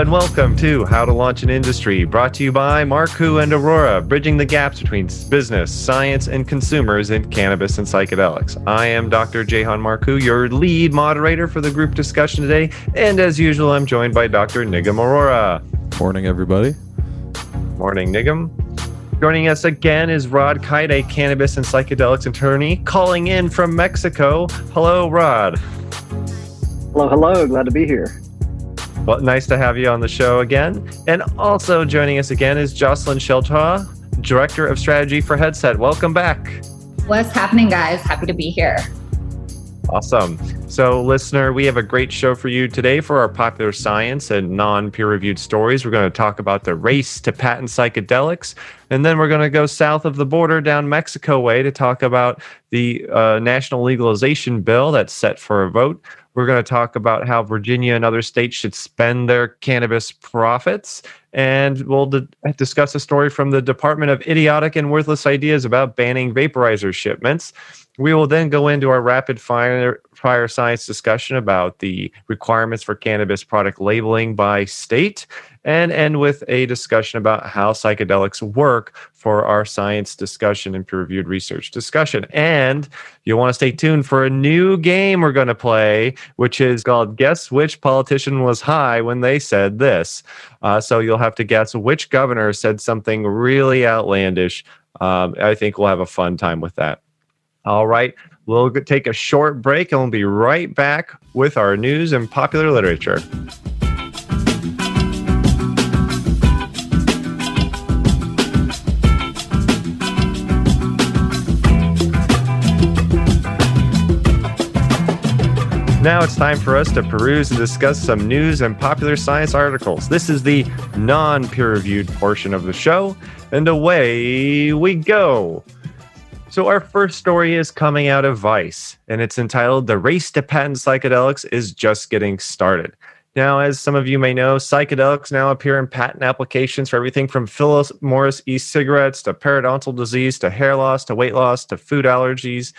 and welcome to How to Launch an Industry, brought to you by Marcu and Arora, bridging the gaps between business, science, and consumers in cannabis and psychedelics. I am Dr. Jahan Marcu, your lead moderator for the group discussion today, and as usual, I'm joined by Dr. Nigam Arora. Morning, everybody. Morning, Nigam. Joining us again is Rod Kight, a cannabis and psychedelics attorney, calling in from Mexico. Hello, Rod. Hello, hello. Glad to be here. Well, nice to have you on the show again. And also joining us again is Jocelyn Sheltraw, Director of Strategy for Headset. Welcome back. What's happening, guys? Happy to be here. Awesome. So, listener, we have a great show for you today for our popular science and non peer reviewed stories. We're going to talk about the race to patent psychedelics. And then we're going to go south of the border down Mexico way to talk about the uh, national legalization bill that's set for a vote. We're going to talk about how Virginia and other states should spend their cannabis profits. And we'll d- discuss a story from the Department of Idiotic and Worthless Ideas about banning vaporizer shipments. We will then go into our rapid fire, fire science discussion about the requirements for cannabis product labeling by state and end with a discussion about how psychedelics work for our science discussion and peer reviewed research discussion. And you'll want to stay tuned for a new game we're going to play, which is called Guess Which Politician Was High When They Said This. Uh, so you'll have to guess which governor said something really outlandish. Um, I think we'll have a fun time with that. All right. We'll take a short break and we'll be right back with our news and popular literature. Now it's time for us to peruse and discuss some news and popular science articles. This is the non peer reviewed portion of the show, and away we go. So, our first story is coming out of Vice, and it's entitled The Race to Patent Psychedelics is Just Getting Started. Now, as some of you may know, psychedelics now appear in patent applications for everything from Philip Morris e cigarettes to periodontal disease to hair loss to weight loss to food allergies.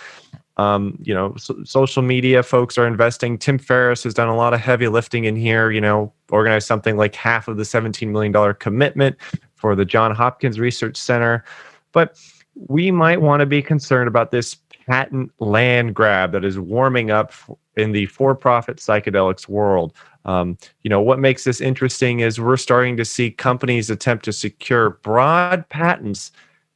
Um, you know, so, social media folks are investing. Tim Ferriss has done a lot of heavy lifting in here. You know, organized something like half of the $17 million commitment for the John Hopkins Research Center. But we might want to be concerned about this patent land grab that is warming up in the for-profit psychedelics world. Um, you know, what makes this interesting is we're starting to see companies attempt to secure broad patents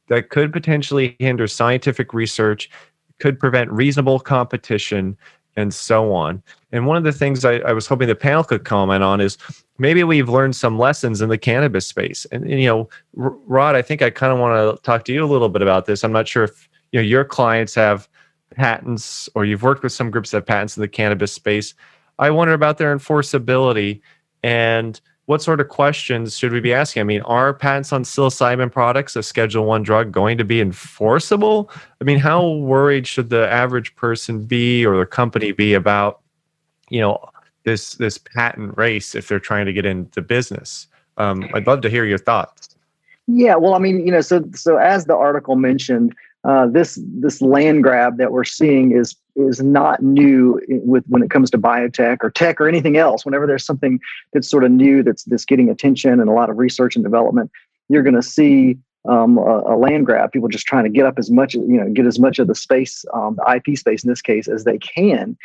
that could potentially hinder scientific research could prevent reasonable competition and so on. And one of the things I, I, was hoping the panel could comment on is maybe we've learned some lessons in the cannabis space. And, and you know, Rod, I think I kind of want to talk to you a little bit about this. I'm not sure if you know your clients have patents or you've worked with some groups that have patents in the cannabis space. I wonder about their enforceability and what sort of questions should we be asking? I mean, are patents on psilocybin products, a Schedule One drug, going to be enforceable? I mean, how worried should the average person be or the company be about, you know, this this patent race if they're trying to get into business? Um, I'd love to hear your thoughts. Yeah, well, I mean, you know, so so as the article mentioned, uh, this this land grab that we're seeing is is not new with when it comes to biotech or tech or anything else. Whenever there's something that's sort of new that's that's getting attention and a lot of research and development, you're going to see um, a, a, land grab. People just trying to get up as much, you know, get as much of the space, um, the IP space in this case, as they can.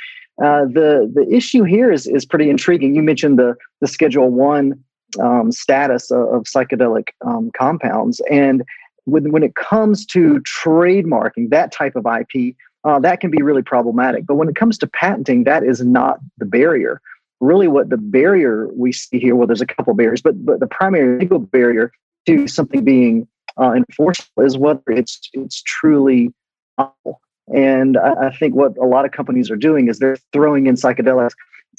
Uh, the the issue here is is pretty intriguing. You mentioned the the Schedule One um, status of, of psychedelic um, compounds, and when, when it comes to trademarking that type of IP, uh, that can be really problematic. But when it comes to patenting, that is not the barrier. Really, what the barrier we see here, well, there's a couple barriers, but but the primary legal barrier to something being uh, enforceable is whether it's it's truly awful. And I, I think what a lot of companies are doing is they're throwing in psychedelics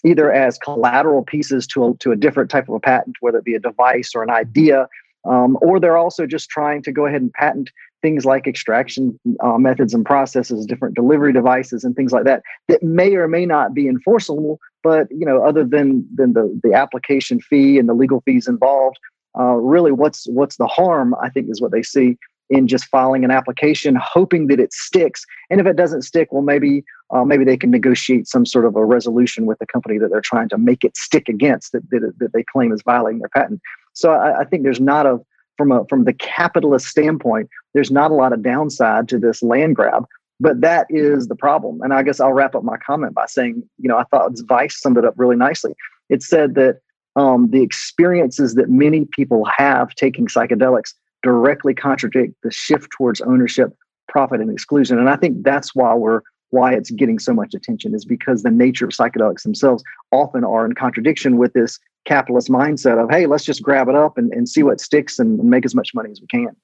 either as collateral pieces to a, to a different type of a patent, whether it be a device or an idea um, or they're also just trying to go ahead and patent things like extraction uh, methods and processes, different delivery devices, and things like that that may or may not be enforceable. But you know, other than than the the application fee and the legal fees involved, uh, really, what's what's the harm? I think is what they see in just filing an application, hoping that it sticks. And if it doesn't stick, well, maybe uh, maybe they can negotiate some sort of a resolution with the company that they're trying to make it stick against that that, that they claim is violating their patent. So I, I think there's not a from a from the capitalist standpoint, there's not a lot of downside to this land grab. But that is the problem. And I guess I'll wrap up my comment by saying, you know, I thought Vice summed it up really nicely. It said that um, the experiences that many people have taking psychedelics directly contradict the shift towards ownership, profit, and exclusion. And I think that's why we're why it's getting so much attention is because the nature of psychedelics themselves often are in contradiction with this capitalist mindset of hey let's just grab it up and, and see what sticks and, and make as much money as we can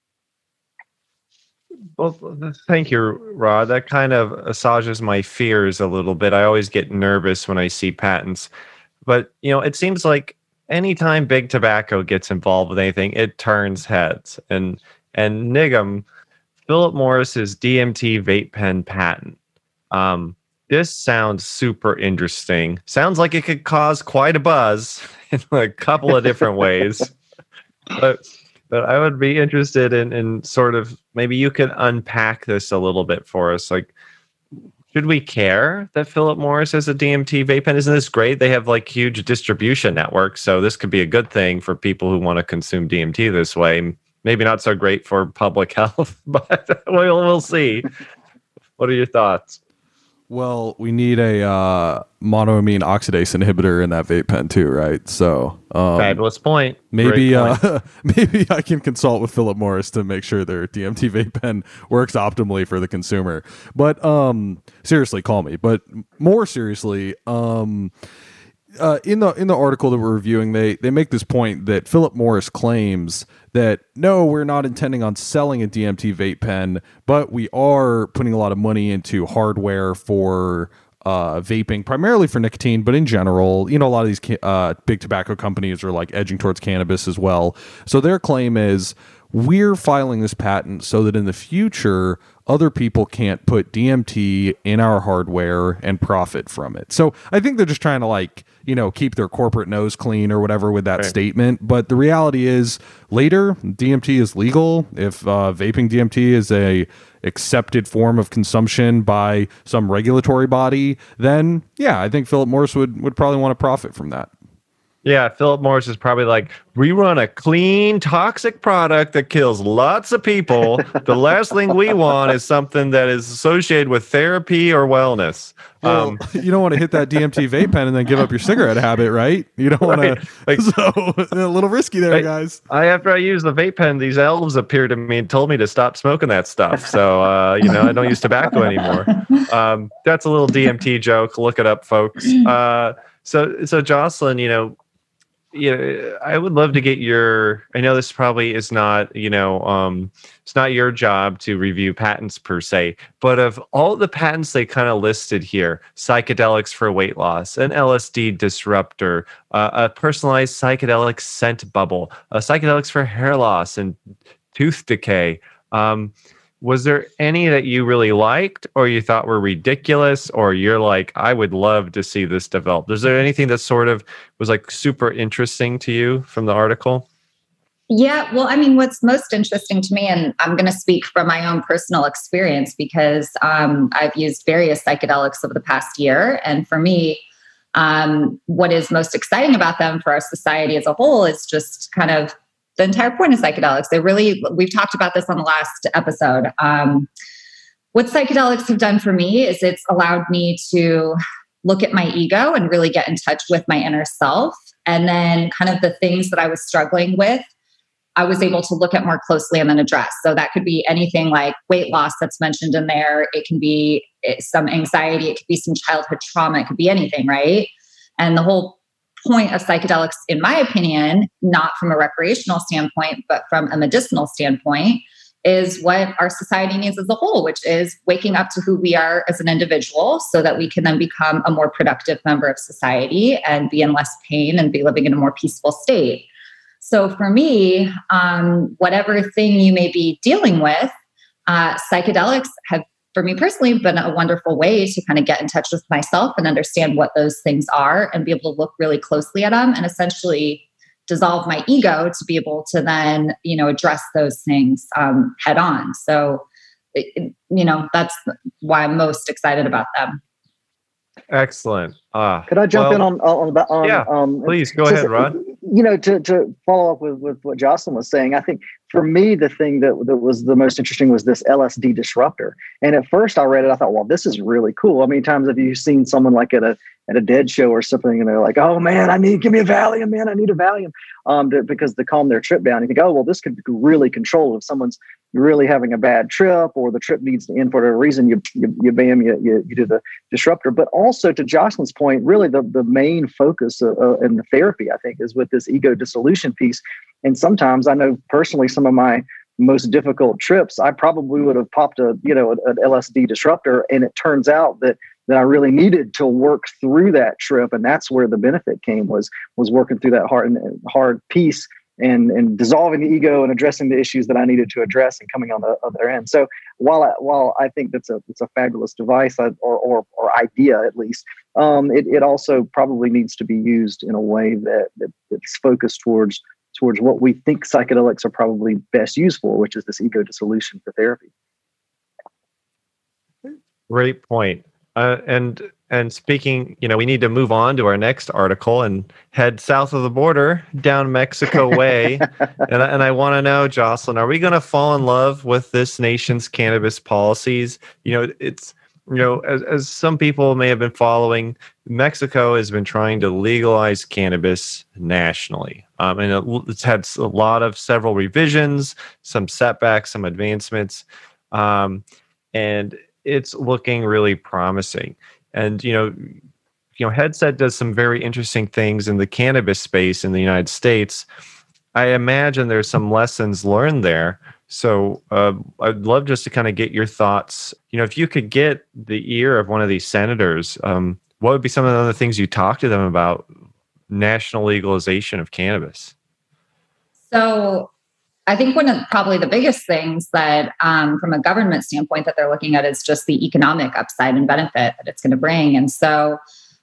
well, thank you, Rod. That kind of assuages my fears a little bit. I always get nervous when I see patents, but you know, it seems like anytime big tobacco gets involved with anything, it turns heads. And and Nigam, Philip Morris's DMT vape pen patent. Um, this sounds super interesting. Sounds like it could cause quite a buzz in a couple of different ways. But but I would be interested in in sort of maybe you could unpack this a little bit for us. Like, should we care that Philip Morris has a DMT vape pen? Isn't this great? They have like huge distribution networks, so this could be a good thing for people who want to consume DMT this way. Maybe not so great for public health, but we'll we'll see. What are your thoughts? Well, we need a uh, monoamine oxidase inhibitor in that vape pen too, right? So, um, fabulous point. Maybe, point. Uh, maybe I can consult with Philip Morris to make sure their DMT vape pen works optimally for the consumer. But um, seriously, call me. But more seriously, um, uh, in the in the article that we're reviewing, they they make this point that Philip Morris claims that no, we're not intending on selling a DMT vape pen, but we are putting a lot of money into hardware for uh, vaping, primarily for nicotine, but in general, you know, a lot of these uh, big tobacco companies are like edging towards cannabis as well. So their claim is we're filing this patent so that in the future other people can't put DMT in our hardware and profit from it. So I think they're just trying to like, you know, keep their corporate nose clean or whatever with that right. statement. But the reality is later DMT is legal. If uh, vaping DMT is a accepted form of consumption by some regulatory body, then yeah, I think Philip Morris would, would probably want to profit from that. Yeah, Philip Morris is probably like, we run a clean, toxic product that kills lots of people. the last thing we want is something that is associated with therapy or wellness. Well, um, you don't want to hit that DMT vape pen and then give up your cigarette habit, right? You don't want to. Like, so a little risky there, I, guys. I after I use the vape pen, these elves appeared to me and told me to stop smoking that stuff. So uh, you know, I don't use tobacco anymore. Um, that's a little DMT joke. Look it up, folks. Uh, so so Jocelyn, you know you know, I would love to get your. I know this probably is not, you know, um, it's not your job to review patents per se, but of all the patents they kind of listed here, psychedelics for weight loss, an LSD disruptor, uh, a personalized psychedelic scent bubble, a psychedelics for hair loss and tooth decay. Um, was there any that you really liked or you thought were ridiculous or you're like i would love to see this develop is there anything that sort of was like super interesting to you from the article? Yeah well i mean what's most interesting to me and i'm going to speak from my own personal experience because um, i've used various psychedelics over the past year and for me um, what is most exciting about them for our society as a whole is just kind of the entire point of psychedelics. They really, we've talked about this on the last episode. Um, what psychedelics have done for me is it's allowed me to look at my ego and really get in touch with my inner self. And then, kind of the things that I was struggling with, I was able to look at more closely and then address. So, that could be anything like weight loss that's mentioned in there. It can be eh, some anxiety, it could be some childhood trauma, it could be anything, right? And the whole point of psychedelics, in my opinion, not from a recreational standpoint, but from a medicinal standpoint, is what our society needs as a whole, which is waking up to who we are as an individual so that we can then become a more productive member of society and be in less pain and be living in a more peaceful state. So for me, um, whatever thing you may be dealing with, uh, psychedelics have for me personally been a wonderful way to kind of get in touch with myself and understand what those things are and be able to look really closely at them and essentially dissolve my ego to be able to then you know address those things um, head on. So it, you know that's why i'm most excited about them excellent. Uh, could i jump well, in on on, on, on yeah um, please go ahead rod. you know to, to follow up with, with what jocelyn was saying i think for me the thing that, that was the most interesting was this lsd disruptor. And at first i read it i thought well this is really cool. How many times have you seen someone like at a at a dead show or something, and they're like, "Oh man, I need give me a Valium, man, I need a Valium," um, to, because to calm their trip down. You think, "Oh well, this could really control if someone's really having a bad trip or the trip needs to end for a reason. You you, you bam, you, you, you do the disruptor." But also to Jocelyn's point, really the the main focus uh, uh, in the therapy, I think, is with this ego dissolution piece. And sometimes I know personally some of my most difficult trips, I probably would have popped a you know an LSD disruptor, and it turns out that that I really needed to work through that trip, and that's where the benefit came was was working through that hard hard piece and and dissolving the ego and addressing the issues that I needed to address and coming on the other end. So while I, while I think that's a it's a fabulous device or or, or idea at least, um, it it also probably needs to be used in a way that, that that's focused towards towards what we think psychedelics are probably best used for, which is this ego dissolution for therapy. Great point. Uh, and and speaking, you know, we need to move on to our next article and head south of the border down Mexico way. and, and I want to know, Jocelyn, are we going to fall in love with this nation's cannabis policies? You know, it's you know, as, as some people may have been following, Mexico has been trying to legalize cannabis nationally. Um, and it, it's had a lot of several revisions, some setbacks, some advancements. Um, and it's looking really promising. And you know, you know, Headset does some very interesting things in the cannabis space in the United States. I imagine there's some lessons learned there. So uh, I'd love just to kind of get your thoughts. You know, if you could get the ear of one of these senators, um, what would be some of the other things you talk to them about national legalization of cannabis? So I think one of probably the biggest things that, um, from a government standpoint, that they're looking at is just the economic upside and benefit that it's going to bring. And so,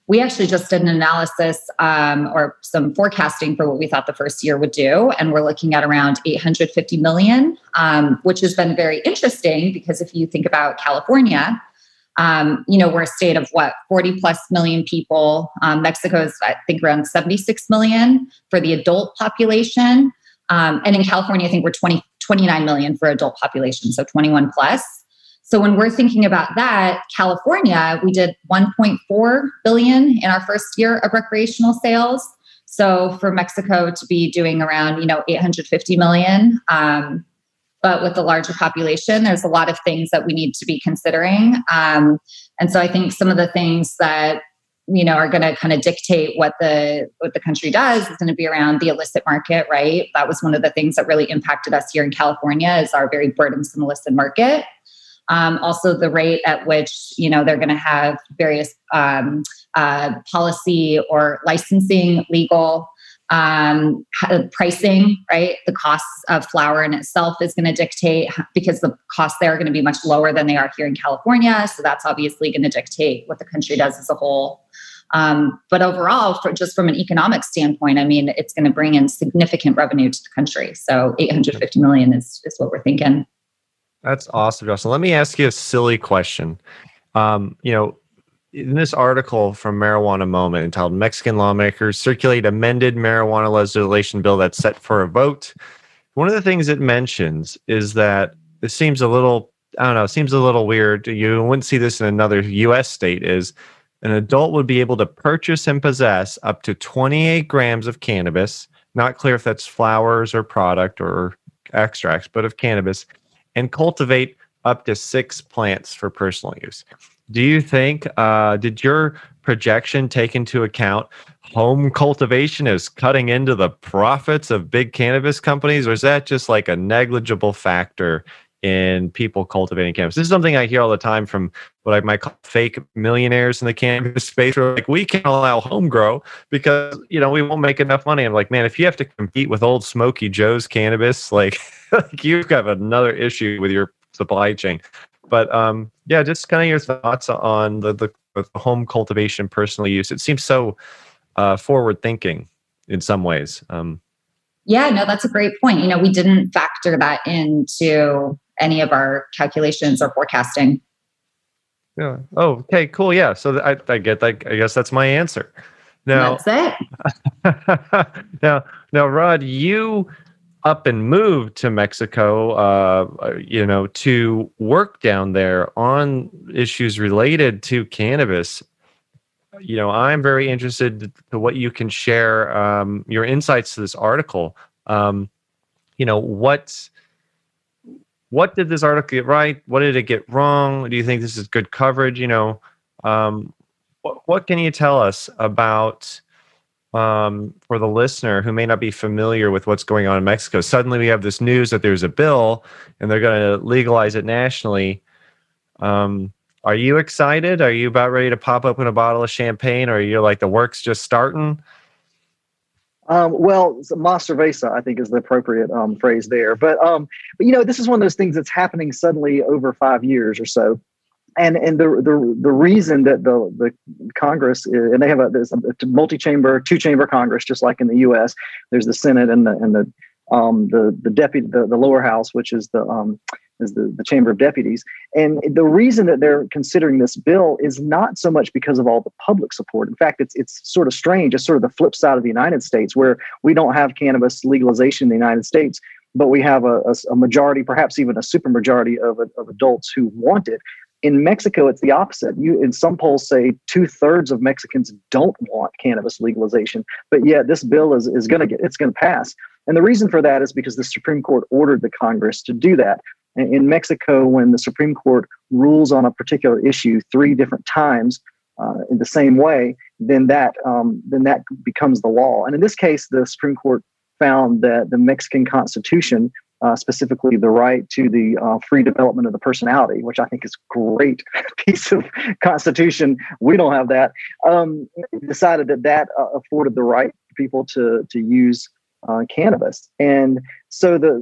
we actually just did an analysis um, or some forecasting for what we thought the first year would do, and we're looking at around 850 million, um, which has been very interesting because if you think about California, um, you know, we're a state of what 40 plus million people. Um, Mexico is, I think, around 76 million for the adult population. Um, and in California, I think we're 20, 29 million for adult population, so 21 plus. So when we're thinking about that, California, we did 1.4 billion in our first year of recreational sales. So for Mexico to be doing around, you know, 850 million, um, but with the larger population, there's a lot of things that we need to be considering. Um, and so I think some of the things that you know are going to kind of dictate what the what the country does is going to be around the illicit market right that was one of the things that really impacted us here in california is our very burdensome illicit market um, also the rate at which you know they're going to have various um, uh, policy or licensing legal um, pricing, right? The costs of flower in itself is going to dictate because the costs there are going to be much lower than they are here in California. So that's obviously going to dictate what the country does as a whole. Um, but overall, for just from an economic standpoint, I mean, it's going to bring in significant revenue to the country. So 850 million is, is what we're thinking. That's awesome, Justin. Let me ask you a silly question. Um, you know, in this article from Marijuana Moment entitled Mexican Lawmakers Circulate Amended Marijuana Legislation Bill That's Set for a Vote, one of the things it mentions is that it seems a little, I don't know, seems a little weird. You wouldn't see this in another US state, is an adult would be able to purchase and possess up to 28 grams of cannabis. Not clear if that's flowers or product or extracts, but of cannabis, and cultivate up to six plants for personal use. Do you think, uh, did your projection take into account home cultivation is cutting into the profits of big cannabis companies, or is that just like a negligible factor in people cultivating cannabis? This is something I hear all the time from what I might call fake millionaires in the cannabis space. Who are like, we can't allow home grow because you know we won't make enough money. I'm like, man, if you have to compete with old Smoky Joe's cannabis, like, like you've got another issue with your supply chain. But um, yeah, just kind of your thoughts on the, the, the home cultivation personal use. It seems so uh, forward thinking in some ways. Um, Yeah, no, that's a great point. You know, we didn't factor that into any of our calculations or forecasting. Yeah. Oh, okay, cool. Yeah. So I, I get that. I guess that's my answer. Now, that's it. now, now, Rod, you up and moved to Mexico, uh, you know, to work down there on issues related to cannabis. You know, I'm very interested to what you can share um, your insights to this article. Um, you know, what what did this article get right? What did it get wrong? Do you think this is good coverage? You know, um, what, what can you tell us about? um, for the listener who may not be familiar with what's going on in Mexico. Suddenly, we have this news that there's a bill and they're going to legalize it nationally. Um, are you excited? Are you about ready to pop open a bottle of champagne, or you're you like the work's just starting? Um, well, mas cerveza, I think, is the appropriate um, phrase there. But, um, but you know, this is one of those things that's happening suddenly over five years or so and and the the the reason that the the Congress is, and they have a, a multi-chamber, two-chamber Congress, just like in the U.S. There's the Senate and the and the um, the the deputy the, the lower house, which is the um, is the, the Chamber of Deputies. And the reason that they're considering this bill is not so much because of all the public support. In fact, it's it's sort of strange. It's sort of the flip side of the United States, where we don't have cannabis legalization in the United States, but we have a, a, a majority, perhaps even a supermajority of, of adults who want it. In Mexico, it's the opposite. You, in some polls, say two thirds of Mexicans don't want cannabis legalization, but yet this bill is is going to get it's going to pass. And the reason for that is because the Supreme Court ordered the Congress to do that. In Mexico, when the Supreme Court rules on a particular issue three different times uh, in the same way, then that um, then that becomes the law. And in this case, the Supreme Court found that the Mexican Constitution uh, specifically the right to the uh, free development of the personality, which I think is a great piece of constitution. We don't have that. Um, decided that that uh, afforded the right people to to use uh, cannabis, and so the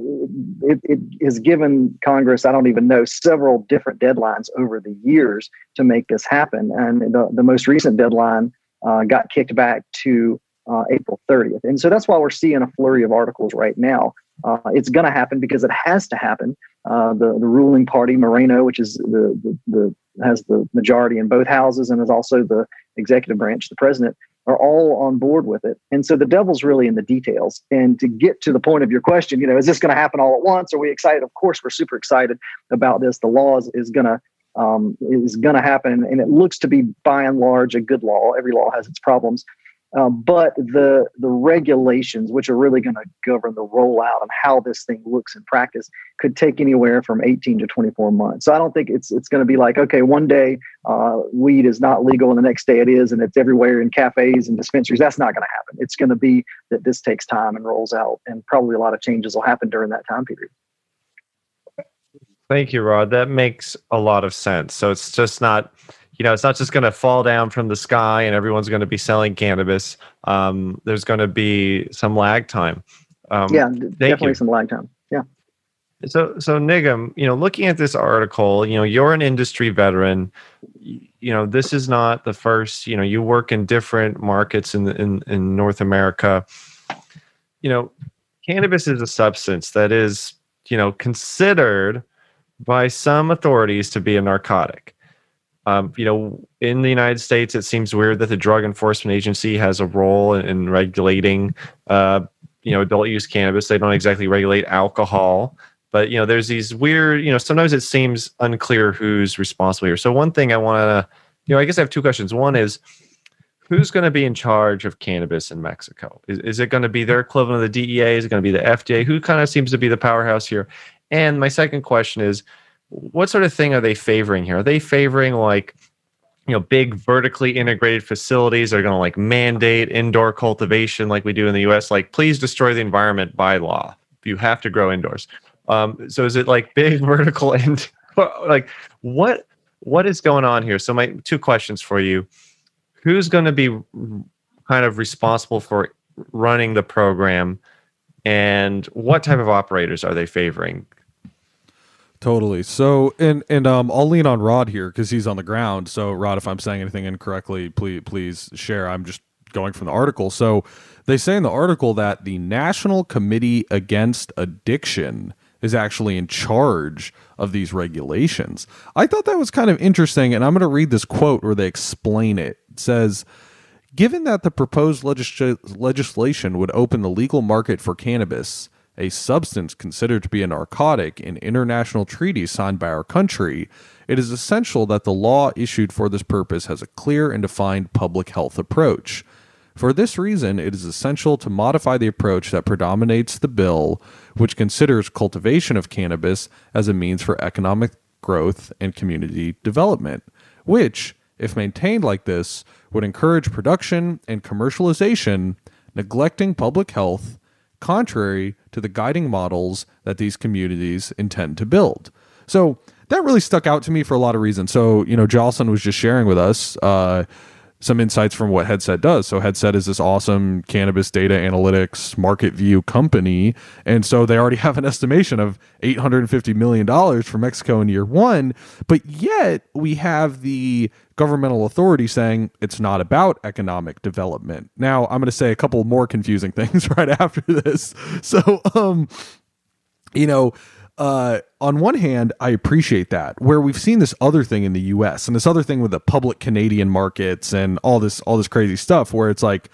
it, it has given Congress I don't even know several different deadlines over the years to make this happen, and the the most recent deadline uh, got kicked back to uh, April 30th. And so that's why we're seeing a flurry of articles right now uh, it's going to happen because it has to happen. Uh, the the ruling party, Morena, which is the, the, the has the majority in both houses and is also the executive branch, the president, are all on board with it. And so the devil's really in the details. And to get to the point of your question, you know, is this going to happen all at once? Are we excited? Of course, we're super excited about this. The law is, is going to um, is going to happen, and it looks to be by and large a good law. Every law has its problems, um, but the the regulations, which are really going to govern the rollout and how this thing looks in practice, could take anywhere from 18 to 24 months. So I don't think it's it's going to be like okay, one day uh, weed is not legal and the next day it is, and it's everywhere in cafes and dispensaries. That's not going to happen. It's going to be that this takes time and rolls out, and probably a lot of changes will happen during that time period. Thank you, Rod. That makes a lot of sense. So it's just not you know, it's not just going to fall down from the sky and everyone's going to be selling cannabis. Um, there's going to be some lag time. Um, yeah, definitely you. some lag time. Yeah. So, so Nigam, you know, looking at this article, you know, you're an industry veteran. You know, this is not the first. You know, you work in different markets in in, in North America. You know, cannabis is a substance that is, you know, considered by some authorities to be a narcotic. Um, you know, in the United States, it seems weird that the Drug Enforcement Agency has a role in, in regulating, uh, you know, adult use cannabis. They don't exactly regulate alcohol, but you know, there's these weird. You know, sometimes it seems unclear who's responsible here. So one thing I want to, you know, I guess I have two questions. One is, who's going to be in charge of cannabis in Mexico? Is, is it going to be their equivalent of the DEA? Is it going to be the FDA? Who kind of seems to be the powerhouse here? And my second question is what sort of thing are they favoring here? Are they favoring like you know big vertically integrated facilities are going to like mandate indoor cultivation like we do in the US like please destroy the environment by law. You have to grow indoors. Um, so is it like big vertical and like what what is going on here? So my two questions for you. Who's going to be kind of responsible for running the program and what type of operators are they favoring? Totally. So, and and um, I'll lean on Rod here because he's on the ground. So, Rod, if I'm saying anything incorrectly, please please share. I'm just going from the article. So they say in the article that the National Committee Against Addiction is actually in charge of these regulations. I thought that was kind of interesting, and I'm going to read this quote where they explain it. It says, Given that the proposed legis- legislation would open the legal market for cannabis, a substance considered to be a narcotic in international treaties signed by our country, it is essential that the law issued for this purpose has a clear and defined public health approach. For this reason, it is essential to modify the approach that predominates the bill, which considers cultivation of cannabis as a means for economic growth and community development, which, if maintained like this, would encourage production and commercialization, neglecting public health, contrary to the guiding models that these communities intend to build. So that really stuck out to me for a lot of reasons. So, you know, Jocelyn was just sharing with us uh, some insights from what Headset does. So Headset is this awesome cannabis data analytics market view company, and so they already have an estimation of 850 million dollars for Mexico in year 1, but yet we have the governmental authority saying it's not about economic development. Now, I'm going to say a couple more confusing things right after this. So, um you know, uh, on one hand, I appreciate that where we've seen this other thing in the U.S. and this other thing with the public Canadian markets and all this all this crazy stuff where it's like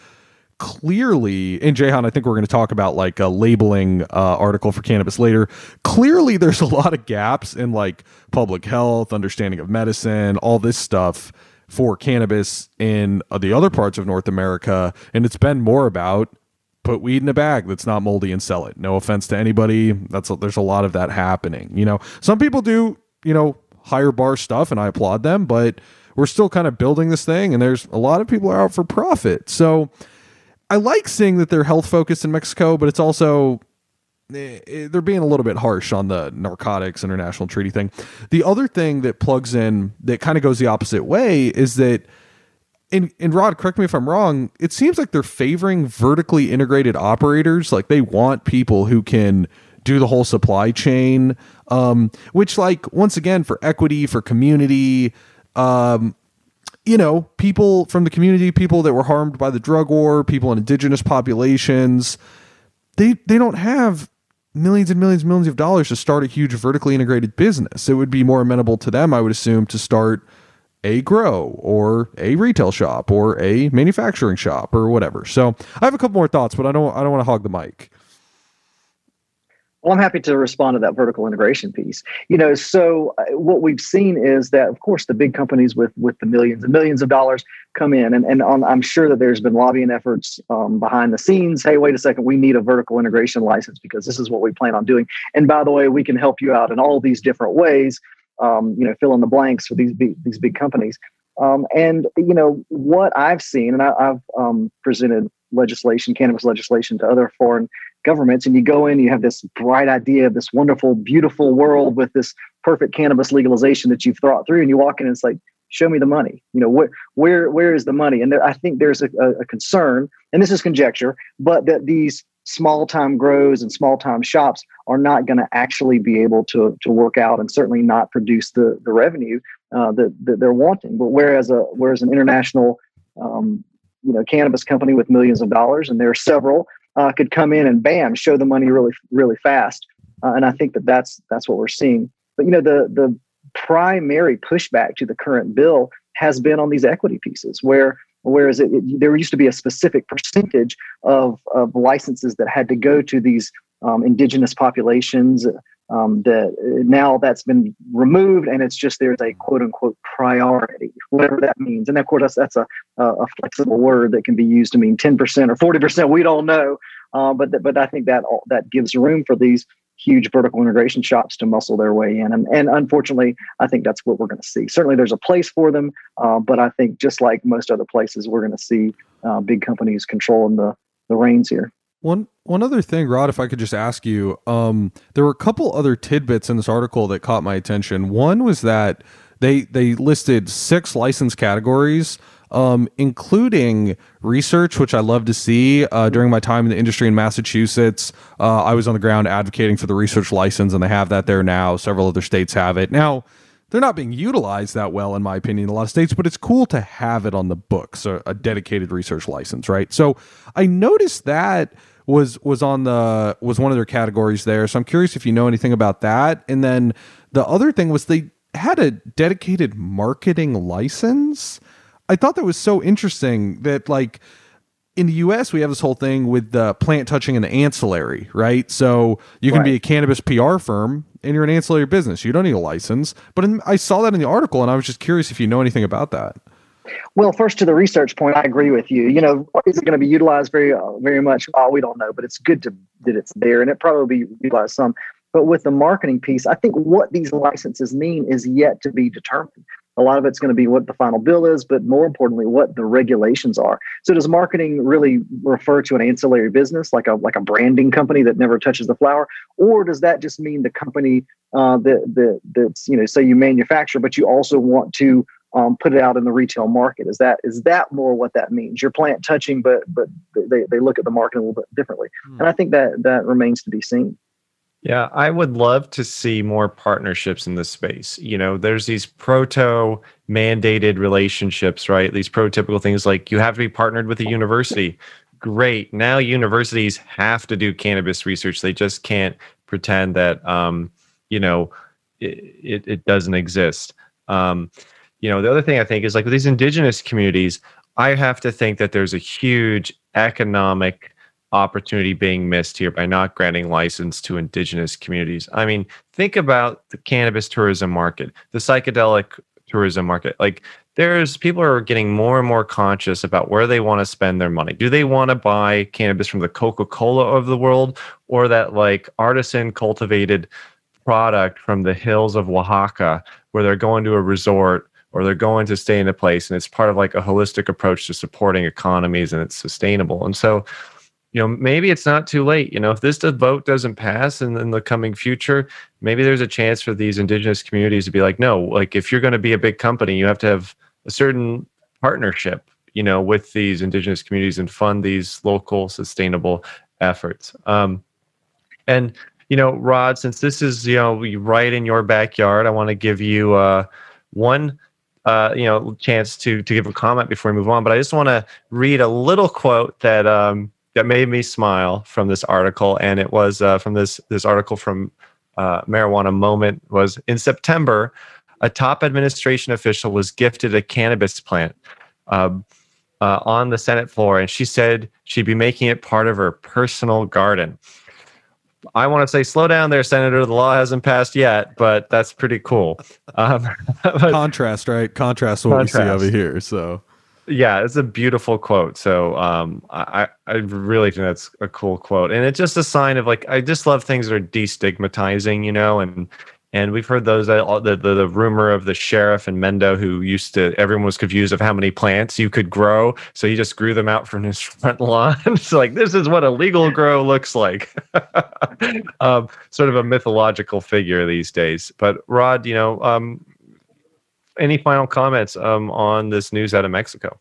clearly in Jahan, I think we're going to talk about like a labeling uh, article for cannabis later. Clearly, there's a lot of gaps in like public health, understanding of medicine, all this stuff for cannabis in uh, the other parts of North America, and it's been more about put weed in a bag that's not moldy and sell it. No offense to anybody. That's a, there's a lot of that happening. You know, some people do, you know, higher bar stuff and I applaud them, but we're still kind of building this thing and there's a lot of people are out for profit. So I like seeing that they're health focused in Mexico, but it's also eh, eh, they're being a little bit harsh on the narcotics international treaty thing. The other thing that plugs in that kind of goes the opposite way is that and, and Rod, correct me if I'm wrong, it seems like they're favoring vertically integrated operators. Like they want people who can do the whole supply chain, um, which, like, once again, for equity, for community, um, you know, people from the community, people that were harmed by the drug war, people in indigenous populations, they they don't have millions and millions and millions of dollars to start a huge vertically integrated business. It would be more amenable to them, I would assume, to start a grow or a retail shop or a manufacturing shop or whatever. So I have a couple more thoughts, but I don't I don't want to hog the mic. Well, I'm happy to respond to that vertical integration piece. You know, so uh, what we've seen is that, of course, the big companies with with the millions and millions of dollars come in, and and on, I'm sure that there's been lobbying efforts um, behind the scenes. Hey, wait a second, we need a vertical integration license because this is what we plan on doing. And by the way, we can help you out in all these different ways um, you know, fill in the blanks for these big, these big companies. Um, and you know what I've seen, and I, have um, presented legislation, cannabis legislation, to other foreign governments, and you go in, you have this bright idea of this wonderful, beautiful world with this perfect cannabis legalization that you've thought through, and you walk in, and it's like, show me the money. You know, where where where is the money? And there, I think there's a, a concern, and this is conjecture, but that these small time grows and small time shops are not going to actually be able to, to work out and certainly not produce the, the revenue uh, that, that they're wanting. But whereas a whereas an international um, you know cannabis company with millions of dollars and there are several uh, could come in and bam show the money really really fast. Uh, and I think that that's that's what we're seeing. But you know the the primary pushback to the current bill has been on these equity pieces where whereas it, it, there used to be a specific percentage of, of licenses that had to go to these um, indigenous populations um, that now that's been removed and it's just there's a quote unquote priority whatever that means. And of course that's, that's a, a flexible word that can be used to mean 10% or 40% we don't know. Uh, but, but i think that that gives room for these huge vertical integration shops to muscle their way in. And, and unfortunately, I think that's what we're going to see. Certainly, there's a place for them, uh, but I think just like most other places, we're going to see uh, big companies controlling the, the reins here. One one other thing, Rod, if I could just ask you, um, there were a couple other tidbits in this article that caught my attention. One was that they they listed six license categories um, including research, which I love to see. Uh, during my time in the industry in Massachusetts, uh, I was on the ground advocating for the research license, and they have that there now. Several other states have it. Now, they're not being utilized that well, in my opinion, in a lot of states. But it's cool to have it on the books, a, a dedicated research license, right? So I noticed that was was on the was one of their categories there. So I'm curious if you know anything about that. And then the other thing was they had a dedicated marketing license. I thought that was so interesting that like in the US we have this whole thing with the plant touching and the ancillary, right? So you can right. be a cannabis PR firm and you're an ancillary business. You don't need a license. But in, I saw that in the article and I was just curious if you know anything about that. Well, first to the research point, I agree with you. You know, is it going to be utilized very, uh, very much? Oh, we don't know, but it's good to that it's there, and it probably be utilized some. But with the marketing piece, I think what these licenses mean is yet to be determined. A lot of it's going to be what the final bill is, but more importantly, what the regulations are. So, does marketing really refer to an ancillary business, like a like a branding company that never touches the flower, or does that just mean the company uh, that that that's you know, say you manufacture, but you also want to um, put it out in the retail market. Is that is that more what that means? Your plant touching, but but they, they look at the market a little bit differently, hmm. and I think that that remains to be seen. Yeah, I would love to see more partnerships in this space. You know, there's these proto mandated relationships, right? These prototypical things like you have to be partnered with a university. Great. Now universities have to do cannabis research. They just can't pretend that, um, you know, it, it, doesn't exist. Um, you know, the other thing I think is like with these indigenous communities, I have to think that there's a huge economic opportunity being missed here by not granting license to indigenous communities. I mean, think about the cannabis tourism market, the psychedelic tourism market. Like there's people are getting more and more conscious about where they want to spend their money. Do they want to buy cannabis from the Coca-Cola of the world or that like artisan cultivated product from the hills of Oaxaca where they're going to a resort or they're going to stay in a place and it's part of like a holistic approach to supporting economies and it's sustainable and so you know maybe it's not too late you know if this vote doesn't pass in, in the coming future maybe there's a chance for these indigenous communities to be like no like if you're going to be a big company you have to have a certain partnership you know with these indigenous communities and fund these local sustainable efforts um, and you know rod since this is you know right in your backyard i want to give you uh, one uh, you know, chance to to give a comment before we move on. But I just want to read a little quote that um, that made me smile from this article, and it was uh, from this this article from uh, Marijuana Moment. Was in September, a top administration official was gifted a cannabis plant. Um, uh, on the Senate floor, and she said she'd be making it part of her personal garden. I want to say, slow down there, Senator. The law hasn't passed yet, but that's pretty cool. Um, contrast, right? Contrast what contrast. we see over here. So, yeah, it's a beautiful quote. So, um, I I really think that's a cool quote, and it's just a sign of like I just love things that are destigmatizing, you know, and and we've heard those uh, the, the, the rumor of the sheriff in Mendo who used to everyone was confused of how many plants you could grow, so he just grew them out from his front lawn. it's like this is what a legal grow looks like. um, sort of a mythological figure these days. But Rod, you know, um, any final comments um, on this news out of Mexico?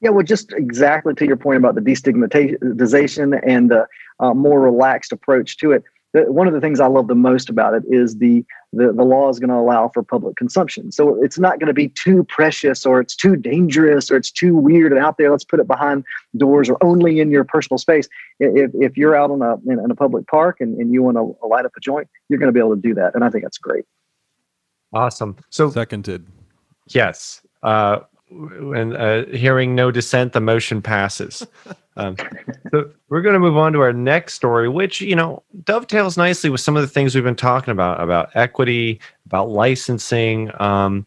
Yeah, well, just exactly to your point about the destigmatization and the uh, more relaxed approach to it the, one of the things I love the most about it is the the, the law is going to allow for public consumption. So it's not going to be too precious or it's too dangerous or it's too weird and out there. Let's put it behind doors or only in your personal space. If, if you're out on a, in, in a public park and, and you want to light up a joint, you're going to be able to do that. And I think that's great. Awesome. So seconded. Yes. Uh, and uh, hearing no dissent, the motion passes. Um, so we're going to move on to our next story, which you know dovetails nicely with some of the things we've been talking about about equity, about licensing, um,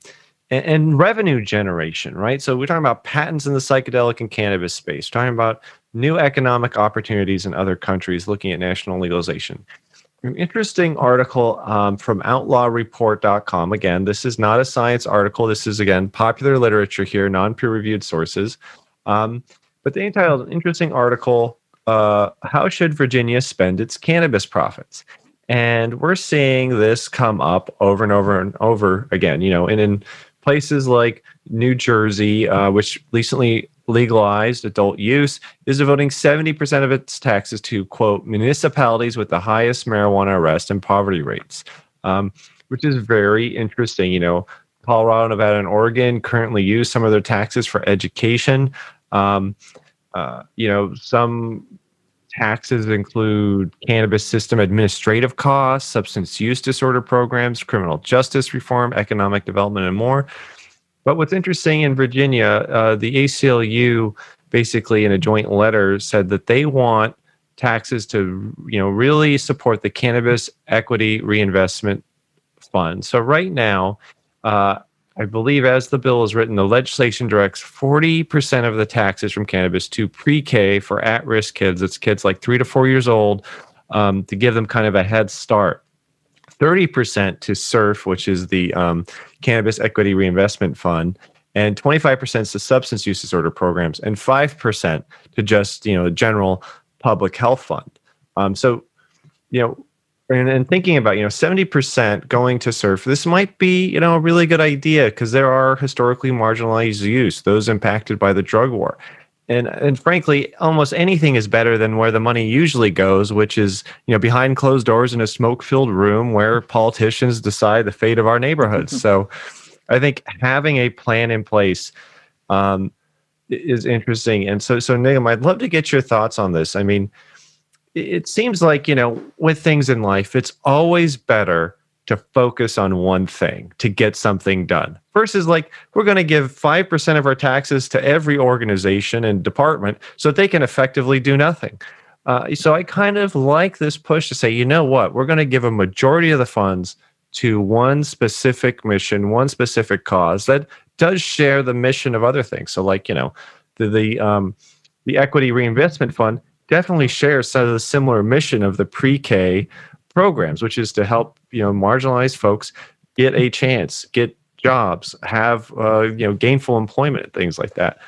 and, and, revenue generation. Right. So we're talking about patents in the psychedelic and cannabis space. We're talking about new economic opportunities in other countries looking at national legalization. An interesting article um, from outlawreport.com. Again, this is not a science article. This is, again, popular literature here, non peer reviewed sources. Um, but they entitled an interesting article uh, How Should Virginia Spend Its Cannabis Profits? And we're seeing this come up over and over and over again, you know, and in places like New Jersey, uh, which recently legalized adult use, is devoting 70% of its taxes to, quote, municipalities with the highest marijuana arrest and poverty rates. Um, which is very interesting. You know, Colorado, Nevada, and Oregon currently use some of their taxes for education. Um, uh, you know, some taxes include cannabis system administrative costs, substance use disorder programs, criminal justice reform, economic development, and more. But what's interesting in Virginia, uh, the ACLU basically in a joint letter said that they want taxes to you know really support the cannabis equity reinvestment fund. So right now, uh, I believe as the bill is written, the legislation directs 40% of the taxes from cannabis to pre-K for at-risk kids. It's kids like three to four years old um, to give them kind of a head start. 30% to CERF, which is the um, Cannabis Equity Reinvestment Fund, and 25% to substance use disorder programs, and 5% to just you know the general public health fund. Um, so, you know, and, and thinking about you know 70% going to CERF, this might be you know a really good idea because there are historically marginalized youth, those impacted by the drug war. And, and frankly, almost anything is better than where the money usually goes, which is you know behind closed doors in a smoke-filled room where politicians decide the fate of our neighborhoods. so, I think having a plan in place um, is interesting. And so, so Nigam, I'd love to get your thoughts on this. I mean, it seems like you know, with things in life, it's always better to focus on one thing to get something done versus like we're going to give 5% of our taxes to every organization and department so that they can effectively do nothing uh, so i kind of like this push to say you know what we're going to give a majority of the funds to one specific mission, one specific cause that does share the mission of other things. So, like you know, the the um, the equity reinvestment fund definitely shares some of the similar mission of the pre-K programs, which is to help you know marginalized folks get a chance, get jobs, have uh, you know gainful employment, things like that.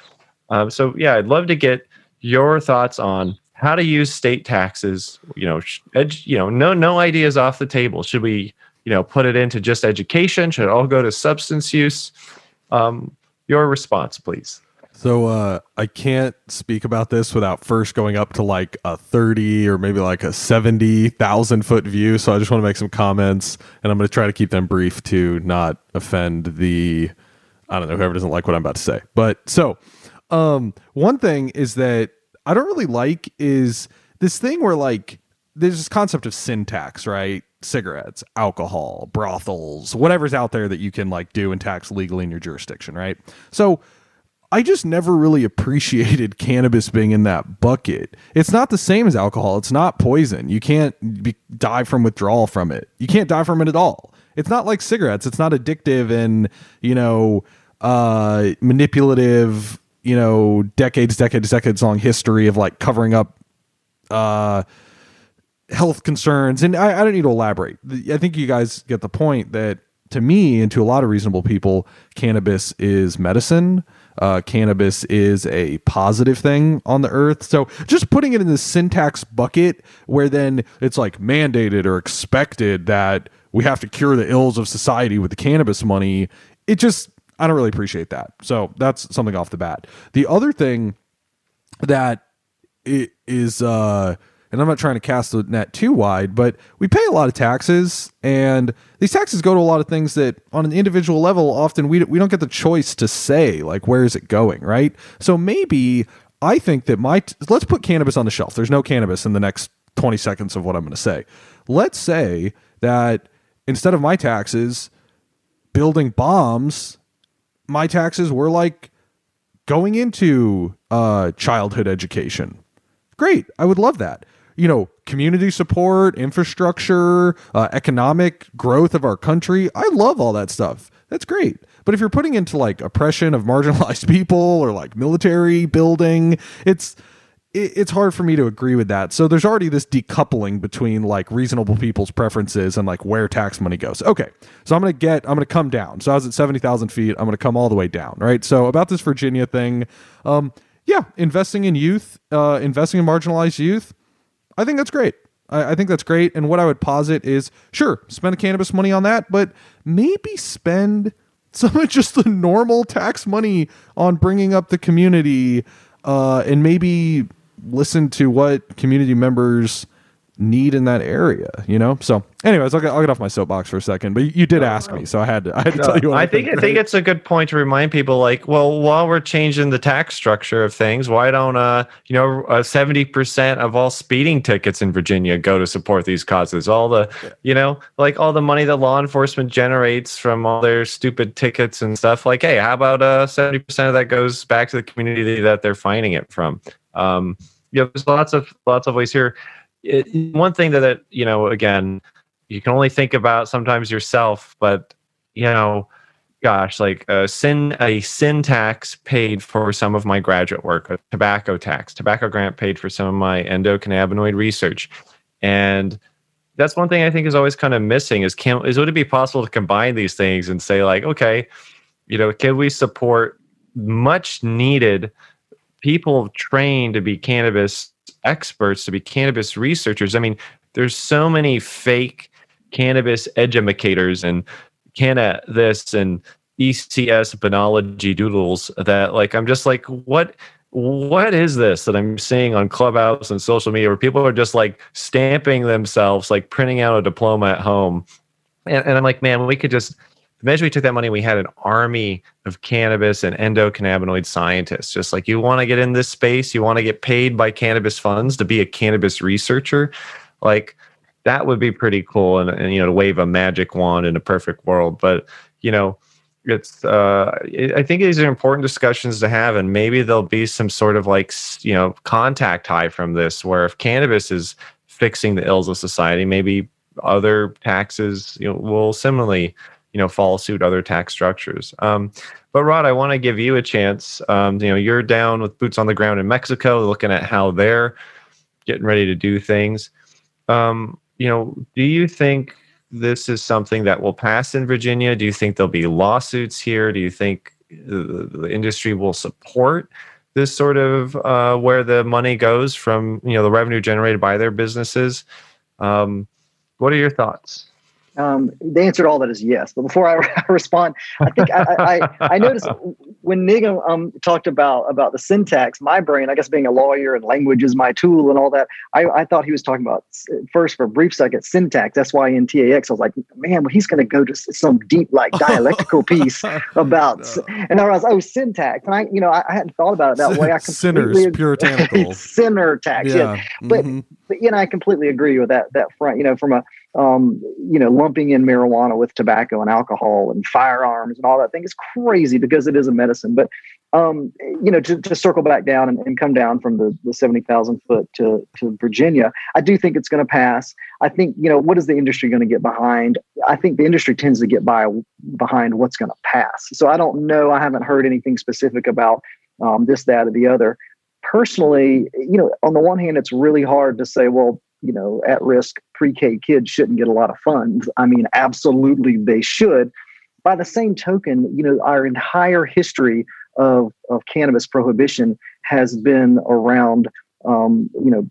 Um, so, yeah, I'd love to get your thoughts on how to use state taxes. You know, ed- you know, no no ideas off the table. Should we you know put it into just education should it all go to substance use um, your response please so uh, i can't speak about this without first going up to like a 30 or maybe like a 70000 foot view. So i just want to make some comments and i'm going to try to keep them brief to not offend the i don't know whoever doesn't like what i'm about to say. But so um, one thing is that i don't really like is this thing where like there's this concept of sin tax, right? Cigarettes, alcohol, brothels, whatever's out there that you can like do and tax legally in your jurisdiction, right? So I just never really appreciated cannabis being in that bucket. It's not the same as alcohol. It's not poison. You can't be, die from withdrawal from it. You can't die from it at all. It's not like cigarettes. It's not addictive and, you know, uh, manipulative, you know, decades, decades, decades long history of like covering up uh, health concerns. And I, I don't need to elaborate. I think you guys get the point that to me and to a lot of reasonable people, cannabis is medicine. Uh, cannabis is a positive thing on the earth. So just putting it in the sin tax bucket where then it's like mandated or expected that we have to cure the ills of society with the cannabis money, it just, I don't really appreciate that. So that's something off the bat. The other thing that it is, uh, and I'm not trying to cast the net too wide, but we pay a lot of taxes, and these taxes go to a lot of things that, on an individual level, often we we don't get the choice to say like where is it going, right? So maybe I think that my t- let's put cannabis on the shelf. There's no cannabis in the next 20 seconds of what I'm going to say. Let's say that instead of my taxes building bombs, my taxes were like going into uh, childhood education. Great, I would love that you know, community support, infrastructure, uh, economic growth of our country. I love all that stuff. That's great. But if you're putting into like oppression of marginalized people or like military building, it's it's hard for me to agree with that. So there's already this decoupling between like reasonable people's preferences and like where tax money goes. Okay, so I'm gonna get I'm gonna come down. So I was at seventy thousand feet. I'm gonna come all the way down. Right. So about this Virginia thing, um, yeah, investing in youth, uh, investing in marginalized youth I think that's great. I, I think that's great. And what I would posit is sure, spend the cannabis money on that, but maybe spend some of just the normal tax money on bringing up the community uh, and maybe listen to what community members need in that area, you know? So, anyways, I'll get, I'll get off my soapbox for a second, but you, did ask me, so I had to, I had to tell you. I think I think it's a good point to remind people, like, well, while we're changing the tax structure of things, why don't uh, you know, uh, percent of all speeding tickets in Virginia go to support these causes? All the, you know, like all the money that law enforcement generates from all their stupid tickets and stuff. Like, hey, how about uh, seventy percent of that goes back to the community that they're finding it from? Um, you know, there's lots of lots of ways here it, one thing that, that you know again you can only think about sometimes yourself but you know gosh like a sin a sin tax paid for some of my graduate work a tobacco tax tobacco grant paid for some of my endocannabinoid research. And that's one thing i think is always kind of missing is can is would it be possible to combine these things and say like okay you know can we support much needed people trained to be cannabis experts, to be cannabis researchers. I mean, there's so many fake cannabis educators and canna this and ECS Benology doodles that like I'm just like what what is this that I'm seeing on Clubhouse and social media where people are just like stamping themselves, like printing out a diploma at home. And, and I'm like, man, we could just imagine we took that money, we had an army of cannabis and endocannabinoid scientists. Just like you want to get in this space, you want to get paid by cannabis funds to be a cannabis researcher, like that would be pretty cool. And, and you know, to wave a magic wand in a perfect world. But you know, it's uh, I think these are important discussions to have, and maybe there'll be some sort of like you know contact high from this, where if cannabis is fixing the ills of society, maybe other taxes you know will similarly you know follow suit other tax structures. Um, but Rod, I want to give you a chance. Um, you know, you're down with boots on the ground in Mexico, looking at how they're getting ready to do things. Um, you know, do you think this is something that will pass in Virginia? Do you think there'll be lawsuits here? Do you think the, the industry will support this sort of uh, where the money goes from? You know, the revenue generated by their businesses. Um, what are your thoughts? Um, the answer to all that is yes. But before I respond, I think I, I, I noticed when Nigam um, talked about about the syntax, my brain, I guess being a lawyer and language is my tool and all that, I, I thought he was talking about first for a brief second syntax. That's why in TAX I was like, man, well, he's going to go to some deep like dialectical piece about, no. and I was oh syntax, and I you know I, I hadn't thought about it that way. I sinners puritanical sinner tax, yeah. yeah. But mm-hmm. but you know I completely agree with that that front. You know from a um, you know, lumping in marijuana with tobacco and alcohol and firearms and all that thing is crazy because it is a medicine. But um, you know, to, to circle back down and, and come down from the, the 70,000 foot to, to Virginia, I do think it's going to pass. I think, you know, what is the industry going to get behind? I think the industry tends to get by behind what's going to pass. So I don't know. I haven't heard anything specific about um, this, that, or the other. Personally, you know, on the one hand, it's really hard to say, well, you know, at risk pre K kids shouldn't get a lot of funds. I mean, absolutely they should. By the same token, you know, our entire history of, of cannabis prohibition has been around, um, you know,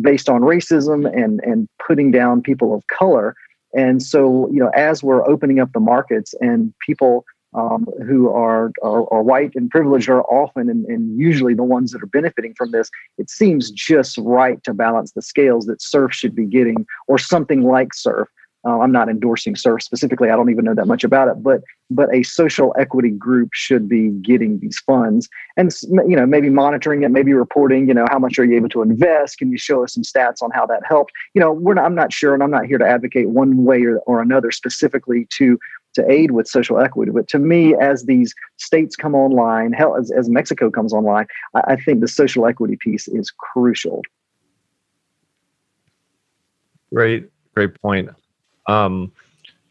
based on racism and, and putting down people of color. And so, you know, as we're opening up the markets and people um, who are, are, are, white and privileged are often and, and, usually the ones that are benefiting from this. It seems just right to balance the scales that CERF should be getting, or something like CERF. Uh, I'm not endorsing CERF specifically. I don't even know that much about it, but but a social equity group should be getting these funds and you know maybe monitoring it, maybe reporting. You know how much are you able to invest? Can you show us some stats on how that helped? You know we're not, I'm not sure, and I'm not here to advocate one way or, or another specifically to to aid with social equity. But to me, as these states come online, hell, as, as Mexico comes online, I, I think the social equity piece is crucial. Great, great point. Um,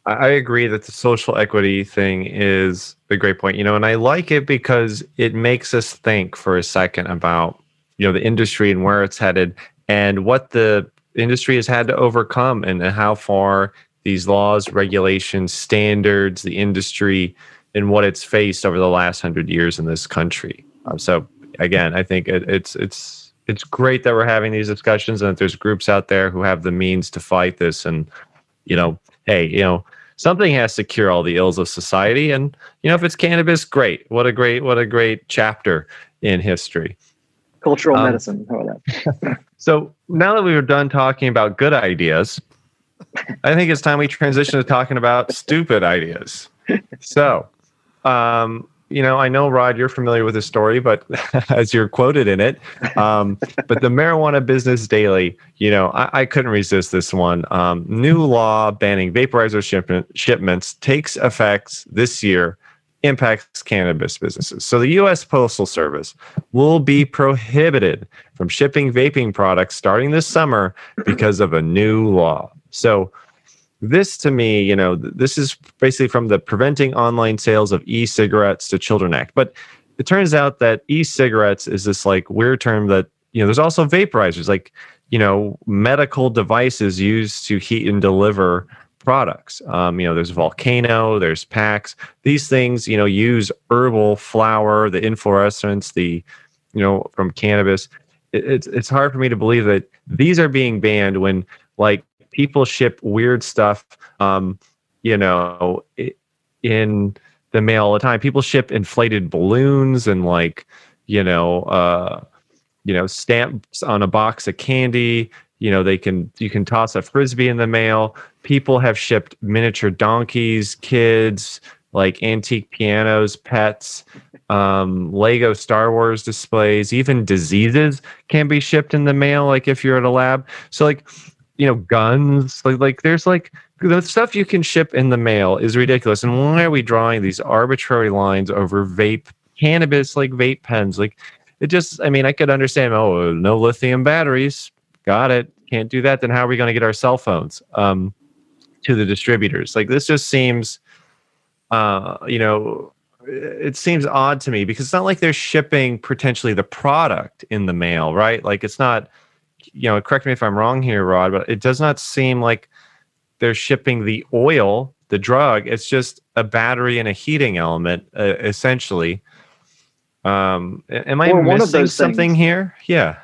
I agree that the social equity thing is a great point. You know, and I like it because it makes us think for a second about you know the industry and where it's headed and what the industry has had to overcome and how far these laws, regulations, standards, the industry, and what it's faced over the last hundred years in this country. Um, so again, I think it, it's it's it's great that we're having these discussions and that there's groups out there who have the means to fight this. And you know, hey, you know, something has to cure all the ills of society. And you know, if it's cannabis, great. What a great what a great chapter in history. Cultural um, medicine. How about that? so now that we were done talking about good ideas, I think it's time we transition to talking about stupid ideas. So, um, you know, I know Rod, you're familiar with this story, but as you're quoted in it, um, but the Marijuana Business Daily, you know, I, I couldn't resist this one. Um, new law banning vaporizer shipment, shipments takes effect this year, impacts cannabis businesses. So the U.S. Postal Service will be prohibited from shipping vaping products starting this summer because of a new law. So this to me, you know, this is basically from the Preventing Online Sales of E-Cigarettes to Children Act. But it turns out that e-cigarettes is this like weird term that, you know, there's also vaporizers, like, you know, medical devices used to heat and deliver products. Um, you know, there's Volcano, there's PAX. These things, you know, use herbal flower, the inflorescence, the, you know, from cannabis. It, it's it's hard for me to believe that these are being banned when like people ship weird stuff, um, you know, in the mail all the time. People ship inflated balloons and like, you know, uh, you know, stamps on a box of candy. You know, they can you can toss a frisbee in the mail. People have shipped miniature donkeys, kids, like antique pianos, pets, um, Lego Star Wars displays, even diseases can be shipped in the mail. Like if you're at a lab, so like you know guns like like there's like the stuff you can ship in the mail is ridiculous. And why are we drawing these arbitrary lines over vape cannabis like vape pens? Like it just i mean i could understand oh no lithium batteries. Got it. Can't do that. Then how are we going to get our cell phones um, to the distributors? Like this just seems uh, you know it seems odd to me because it's not like they're shipping potentially the product in the mail right? Like it's not you know, correct me if I'm wrong here, Rod, but it does not seem like they're shipping the oil, the drug. It's just a battery and a heating element, uh, essentially. Um, am I missing something things. here? Yeah.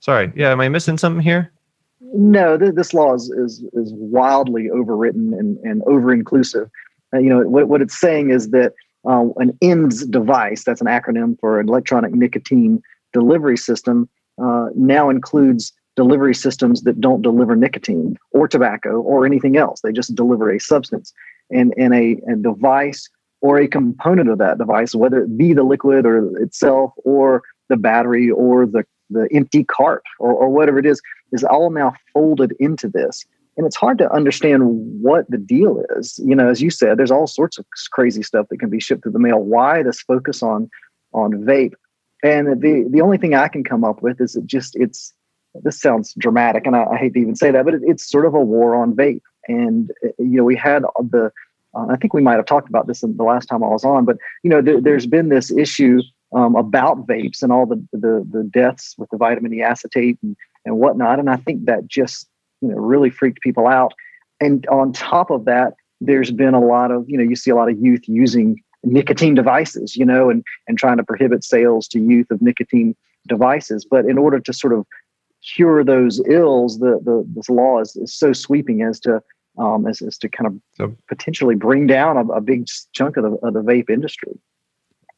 Sorry. Yeah. Am I missing something here? No, th- this law is, is, is wildly overwritten and, and over inclusive. Uh, you know, what, what it's saying is that uh, an ENDS device, that's an acronym for an electronic nicotine delivery system, uh, now includes delivery systems that don't deliver nicotine or tobacco or anything else. They just deliver a substance and, and a, a device or a component of that device, whether it be the liquid or itself or the battery or the, the empty cart or, or whatever it is, is all now folded into this. And it's hard to understand what the deal is. You know, as you said, there's all sorts of crazy stuff that can be shipped through the mail. Why this focus on on vape? And the the only thing I can come up with is it just it's this sounds dramatic, and I, I hate to even say that, but it, it's sort of a war on vape. And uh, you know, we had the uh, I think we might have talked about this in the last time I was on, but you know, th- there's been this issue um, about vapes and all the, the the deaths with the vitamin E acetate and and whatnot, and I think that just you know really freaked people out. And on top of that, there's been a lot of you know you see a lot of youth using nicotine devices, you know, and and trying to prohibit sales to youth of nicotine devices. But in order to sort of cure those ills, the the this law is, is so sweeping as to um, as, as to kind of so, potentially bring down a, a big chunk of the, of the vape industry.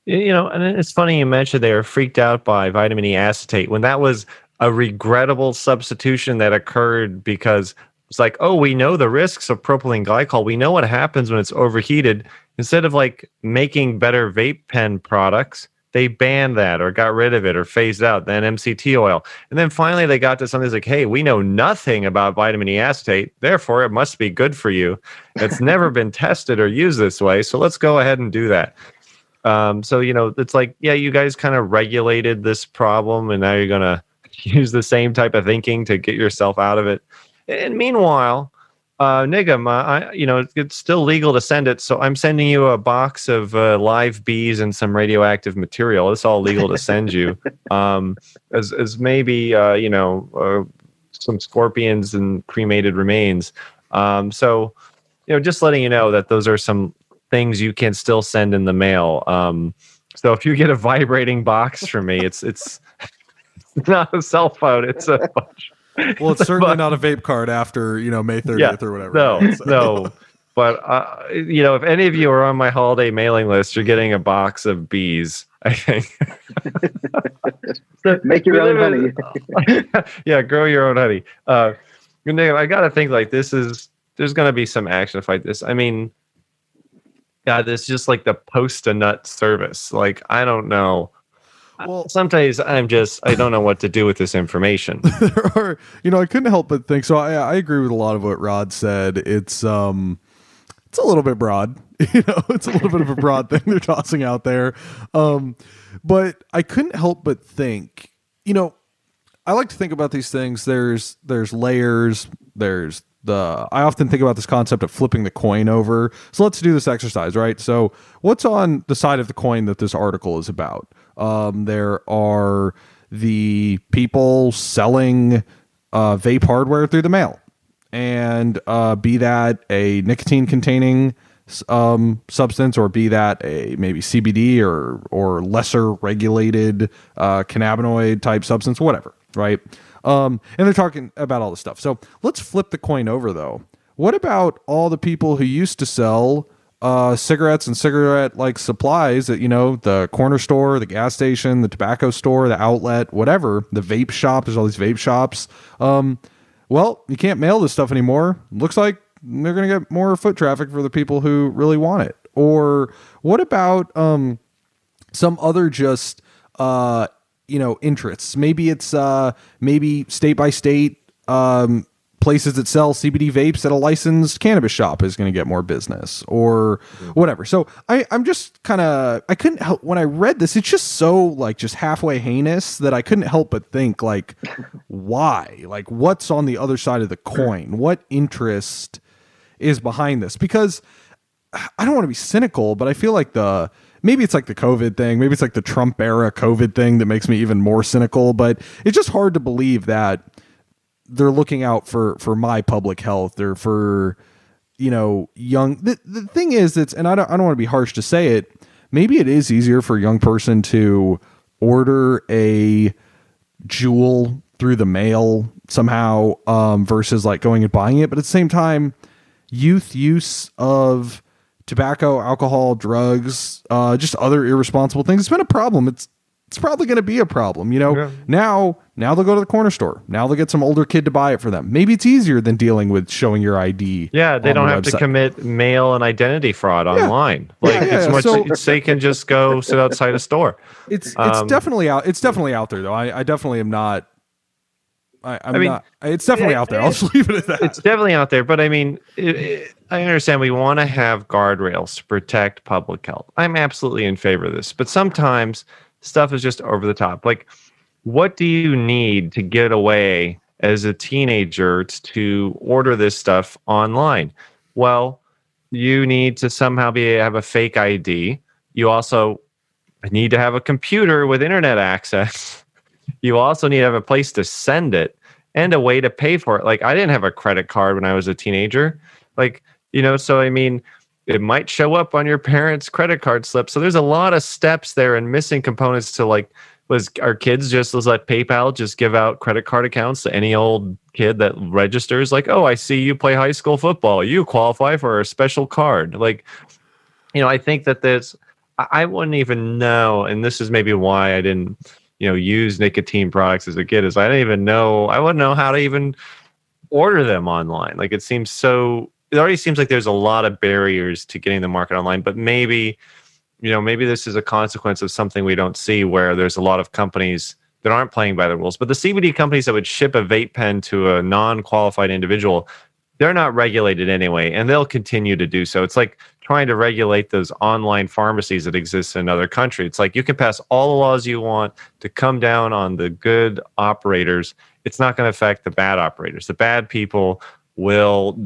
You know, and it's funny you mentioned they were freaked out by vitamin E acetate when that was a regrettable substitution that occurred because it's like, oh, we know the risks of propylene glycol. We know what happens when it's overheated instead of like making better vape pen products, they banned that or got rid of it or phased out then MCT oil. And then finally they got to something like, hey, we know nothing about vitamin E acetate, therefore it must be good for you. It's never been tested or used this way, so let's go ahead and do that. Um, so you know, it's like, yeah, you guys kind of regulated this problem, and now you're gonna use the same type of thinking to get yourself out of it. And meanwhile, uh, Nigam, uh, I, you know, it's still legal to send it. So I'm sending you a box of uh, live bees and some radioactive material. It's all legal to send you. Um, as, as maybe, uh, you know, uh, some scorpions and cremated remains. Um, so, you know, just letting you know that those are some things you can still send in the mail. Um, so if you get a vibrating box from me, it's, it's, it's not a cell phone. It's a bunch well, it's certainly not a vape card after you know May 30th yeah, or whatever. No, so. no. But uh, you know, if any of you are on my holiday mailing list, you're getting a box of bees. I think. Make your own live in- yeah, grow your own honey. Uh, you I gotta think like this is there's gonna be some action to fight this. I mean, yeah, this just like the post a nut service. Like I don't know. Well- sometimes I'm just I don't know what to do with this information. are you know i couldn't help but think so i i agree with a lot of what rod said. It's um it's a little bit broad you know it's a little bit of a broad thing they're tossing out there. Um but i couldn't help but think you know i like to think about these things. There's there's layers. There's the i often think about this concept of flipping the coin over. So let's do this exercise right? So what's on the side of the coin that this article is about um there are the people selling uh, vape hardware through the mail and uh, be that a nicotine containing um, substance or be that a maybe CBD or or lesser regulated uh, cannabinoid type substance, whatever, right? Um, and they're talking about all this stuff. So let's flip the coin over though. What about all the people who used to sell uh, cigarettes and cigarette like supplies at you know the corner store, the gas station, the tobacco store, the outlet, whatever, the vape shop. There's all these vape shops. Um, well, you can't mail this stuff anymore. Looks like they're going to get more foot traffic for the people who really want it. Or what about um, some other just uh, you know interests? Maybe it's uh, maybe state by state um, places that sell CBD vapes at a licensed cannabis shop is going to get more business or whatever. So I, I'm just kind of I couldn't help when I read this. It's just so like just halfway heinous that I couldn't help but think like, why? Like, what's on the other side of the coin? What interest is behind this? Because I don't want to be cynical, but I feel like the maybe it's like the COVID thing, maybe it's like the Trump era COVID thing that makes me even more cynical. But it's just hard to believe that they're looking out for for my public health or for you know young. The, the thing is, it's and I don't I don't want to be harsh to say it. Maybe it is easier for a young person to order a JUUL through the mail somehow um, versus like going and buying it. But at the same time, youth use of tobacco, alcohol, drugs, uh, just other irresponsible things. It's been a problem. It's it's probably going to be a problem. You know, Yeah. now now they'll go to the corner store. Now they'll get some older kid to buy it for them. Maybe it's easier than dealing with showing your ID. Yeah, they don't the have to commit mail and identity fraud online. Like Yeah, it's yeah, much so- it's, they can just go sit outside a store. It's it's Um, definitely out. It's definitely out there though. I, I definitely am not. I, I'm I mean, not. It's definitely it- out there. I'll just leave it at that. It's definitely out there, but I mean, it, it, I understand we want to have guardrails to protect public health. I'm absolutely in favor of this, but sometimes stuff is just over the top. Like, what do you need to get away as a teenager to order this stuff online? Well, you need to somehow be have a fake ID. You also need to have a computer with internet access. You also need to have a place to send it and a way to pay for it. Like I didn't have a credit card when I was a teenager. Like, you know, so I mean, it might show up on your parents' credit card slip. So there's a lot of steps there and missing components to like was our kids just let PayPal just give out credit card accounts to any old kid that registers like, "Oh, I see you play high school football. You qualify for a special card." Like you know, I think that there's I wouldn't even know and this is maybe why I didn't you know use nicotine products as a kid is I didn't even know I wouldn't know how to even order them online. Like it seems so it already seems like there's a lot of barriers to getting the market online, but maybe you know, maybe this is a consequence of something we don't see where there's a lot of companies that aren't playing by the rules. But the CBD companies that would ship a vape pen to a non-qualified individual, they're not regulated anyway, and they'll continue to do so. It's like trying to regulate those online pharmacies that exist in another country. It's like you can pass all the laws you want to come down on the good operators. It's not going to affect the bad operators. The bad people will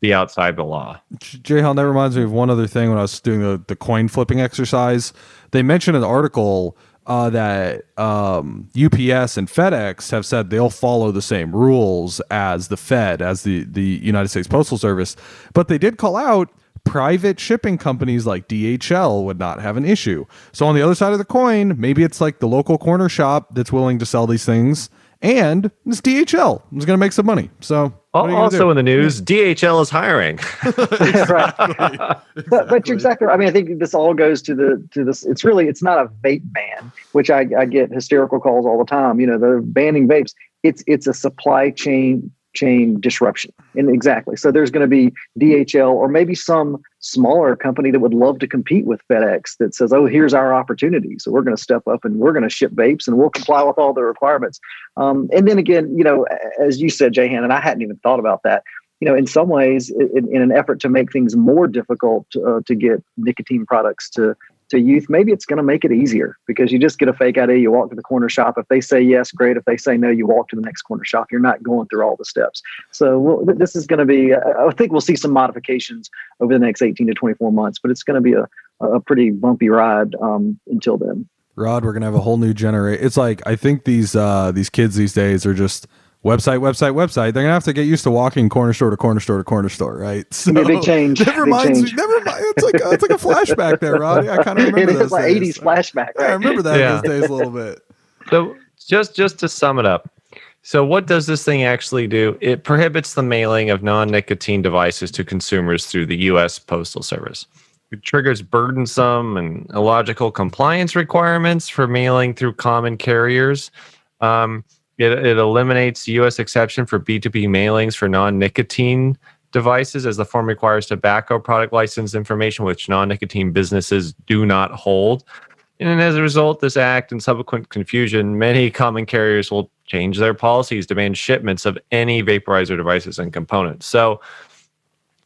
be outside the law. Jahan, that reminds me of one other thing when I was doing the, the coin flipping exercise. They mentioned an article uh, that um, UPS and FedEx have said they'll follow the same rules as the Fed, as the, the United States Postal Service. But they did call out private shipping companies like DHL would not have an issue. So on the other side of the coin, maybe it's like the local corner shop that's willing to sell these things and it's DHL. It's going to make some money. So also in the news, yeah. DHL is hiring. right. Exactly. But, but, you're exactly right. I mean, I think this all goes to the to this. It's really it's not a vape ban, which I, I get hysterical calls all the time. You know, they're banning vapes. It's it's a supply chain chain disruption. And exactly. So there's going to be DHL or maybe some smaller company that would love to compete with FedEx that says, oh, here's our opportunity. So we're going to step up and we're going to ship vapes and we'll comply with all the requirements. Um, and then again, you know, as you said, Jahan, and I hadn't even thought about that. You know, in some ways, in, in an effort to make things more difficult uh, to get nicotine products to to youth, maybe it's going to make it easier because you just get a fake ID. You walk to the corner shop. If they say yes, great. If they say no, you walk to the next corner shop. You're not going through all the steps. So we'll, this is going to be. I think we'll see some modifications over the next 18 to 24 months, but it's going to be a a pretty bumpy ride um, until then. Rod, we're gonna have a whole new generation. It's like I think these uh, these kids these days are just website, website, website. They're gonna have to get used to walking corner store to corner store to corner store, right? So big change. Never big mind. Change. Never mind. It's like a, it's like a flashback there, Roddy. I kind of remember that. it is like days. 80s flashback. Right? Yeah, I remember that yeah. those days a little bit. So just just to sum it up. So what does this thing actually do? It prohibits the mailing of non-nicotine devices to consumers through the US Postal Service. It triggers burdensome and illogical compliance requirements for mailing through common carriers. Um, it, it eliminates U.S. exception for B2B mailings for non nicotine devices, as the form requires tobacco product license information, which non nicotine businesses do not hold. And as a result, this act and subsequent confusion, many common carriers will change their policies, demand shipments of any vaporizer devices and components. So,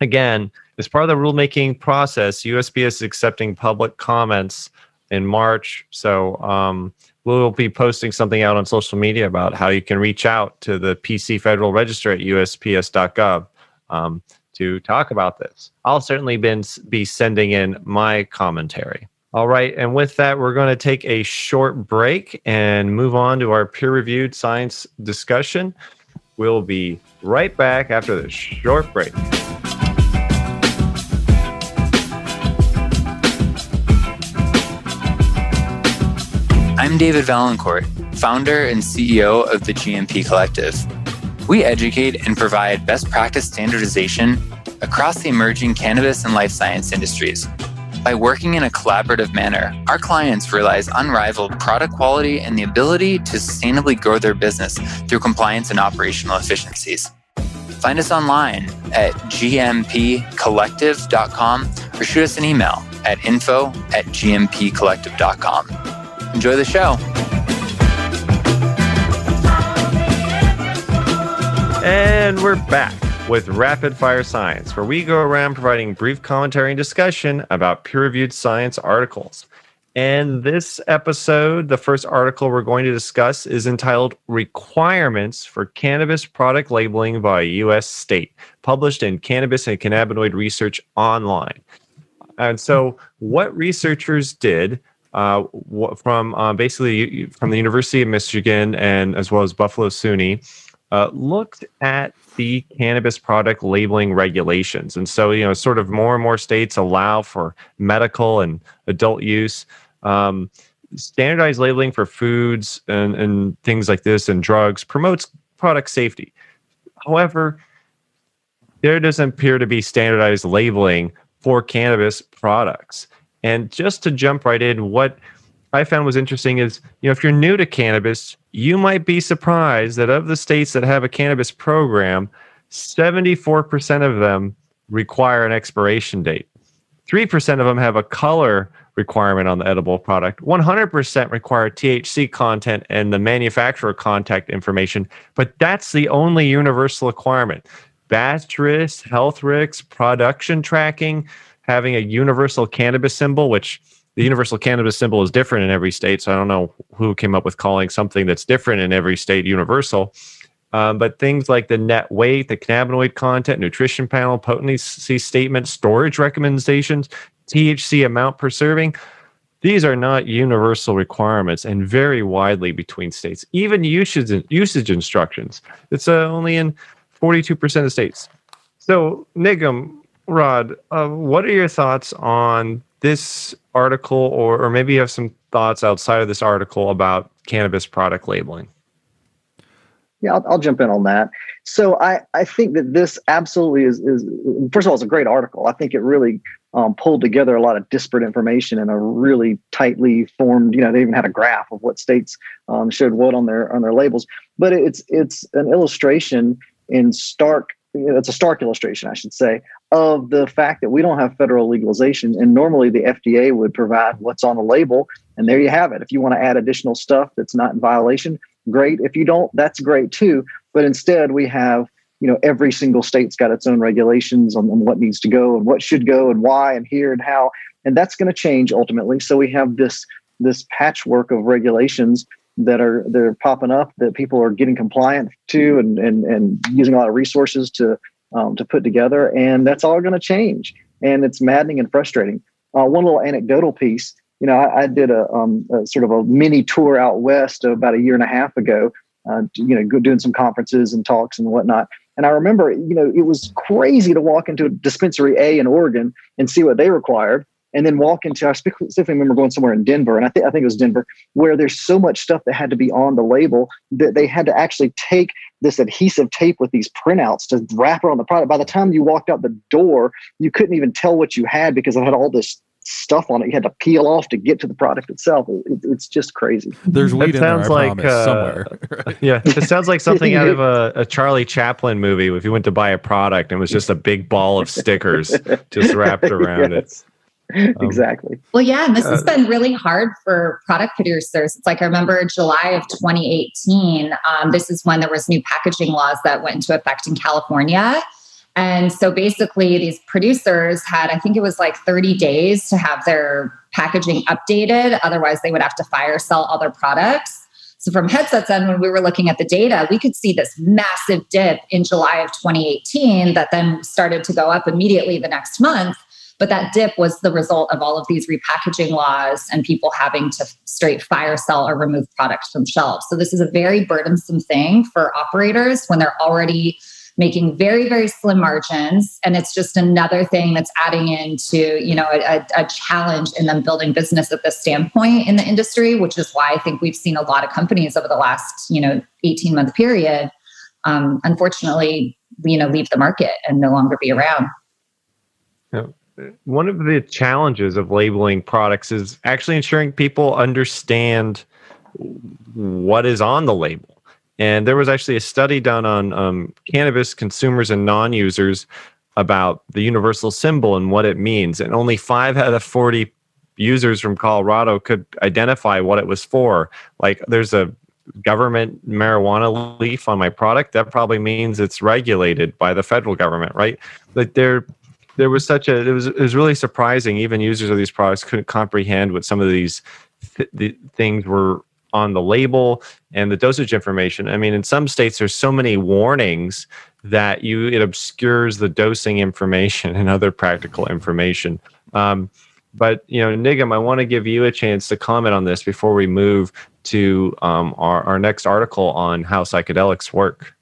again, as part of the rulemaking process, USPS is accepting public comments in March. So, um, we'll be posting something out on social media about how you can reach out to the PC Federal Register at USPS.gov um, to talk about this. I'll certainly been, be sending in my commentary. All right, and with that, we're going to take a short break and move on to our peer reviewed science discussion. We'll be right back after this short break. I'm David Vaillancourt, founder and CEO of the GMP Collective. We educate and provide best practice standardization across the emerging cannabis and life science industries. By working in a collaborative manner, our clients realize unrivaled product quality and the ability to sustainably grow their business through compliance and operational efficiencies. Find us online at gmpcollective.com or shoot us an email at info at gmpcollective.com. Enjoy the show. And we're back with Rapid Fire Science, where we go around providing brief commentary and discussion about peer reviewed science articles. And this episode, the first article we're going to discuss is entitled Requirements for Cannabis Product Labeling by U.S. State, published in Cannabis and Cannabinoid Research Online. And so, what researchers did uh, from uh, basically from the University of Michigan and as well as Buffalo SUNY uh, looked at the cannabis product labeling regulations. And so, you know, sort of more and more states allow for medical and adult use. Um, standardized labeling for foods and, and things like this and drugs promotes product safety. However, there doesn't appear to be standardized labeling for cannabis products. And just to jump right in, what I found was interesting is, you know, if you're new to cannabis, you might be surprised that of the states that have a cannabis program, 74% of them require an expiration date. 3% of them have a color requirement on the edible product. 100% require THC content and the manufacturer contact information, but that's the only universal requirement. Batch risks, health risks, production tracking, having a universal cannabis symbol, which the universal cannabis symbol is different in every state. So I don't know who came up with calling something that's different in every state universal. Um, but things like the net weight, the cannabinoid content, nutrition panel, potency statement, storage recommendations, THC amount per serving, these are not universal requirements and vary widely between states. Even usage usage instructions, it's uh, only in 42% of states. So, Nigam, Rod, uh, what are your thoughts on this article, or, or maybe you have some thoughts outside of this article about cannabis product labeling? Yeah, I'll, I'll, jump in on that. So I, I think that this absolutely is, is first of all, it's a great article. I think it really um, pulled together a lot of disparate information in a really tightly formed. You know, they even had a graph of what states um, showed what on their on their labels. But it's it's an illustration in stark. It's a stark illustration, I should say, of the fact that we don't have federal legalization, and normally the FDA would provide what's on the label, and there you have it. If you want to add additional stuff that's not in violation, great. If you don't, that's great too. But instead, we have you know every single state's got its own regulations on, on what needs to go and what should go and why and here and how and that's going to change ultimately so we have this this patchwork of regulations that are that are popping up that people are getting compliant to and and, and using a lot of resources to um, to put together and that's all going to change. And it's maddening and frustrating. Uh, one little anecdotal piece you know i, I did a, um, a, sort of a mini tour out west about a year and a half ago uh, you know doing some conferences and talks and whatnot. And I remember, you know, it was crazy to walk into a dispensary A in Oregon and see what they required. And then walk into, I specifically remember going somewhere in Denver, and I think I think it was Denver, where there's so much stuff that had to be on the label that they had to actually take this adhesive tape with these printouts to wrap it on the product. By the time you walked out the door, you couldn't even tell what you had because it had all this stuff on it you had to peel off to get to the product itself. It, it's just crazy. There's weed in sounds there, I like, promise, uh, somewhere. yeah, it sounds like something out of a, a, Charlie Chaplin movie. If you went to buy a product and it was just a big ball of stickers just wrapped around yes. it. Um, exactly. Well, yeah, and this has uh, been really hard for product producers. It's like I remember July of 2018. Um, this is when there was new packaging laws that went into effect in California and so basically, these producers had, I think it was like 30 days to have their packaging updated. Otherwise, they would have to fire sell all their products. So, from Headset's end, when we were looking at the data, we could see this massive dip in July of 2018 that then started to go up immediately the next month. But that dip was the result of all of these repackaging laws and people having to straight fire sell or remove products from shelves. So, this is a very burdensome thing for operators when they're already making very very slim margins and it's just another thing that's adding into you know a, a, challenge in them building business at this standpoint in the industry which is why i think we've seen a lot of companies over the last you know 18 month period um, unfortunately you know leave the market and no longer be around yeah. One of the challenges of labeling products is actually ensuring people understand what is on the label and there was actually a study done on um, cannabis consumers and non users about the universal symbol and what it means. And only five out of 40 users from Colorado could identify what it was for. Like there's a government marijuana leaf on my product. That probably means it's regulated by the federal government, right? But there, there was such a it was it was really surprising. Even users of these products couldn't comprehend what some of these th- the things were on the label and the dosage information. I mean, in some states, there's so many warnings that you it obscures the dosing information and other practical information. Um, but you know, Nigam, I want to give you a chance to comment on this before we move to um, our, our next article on how psychedelics work.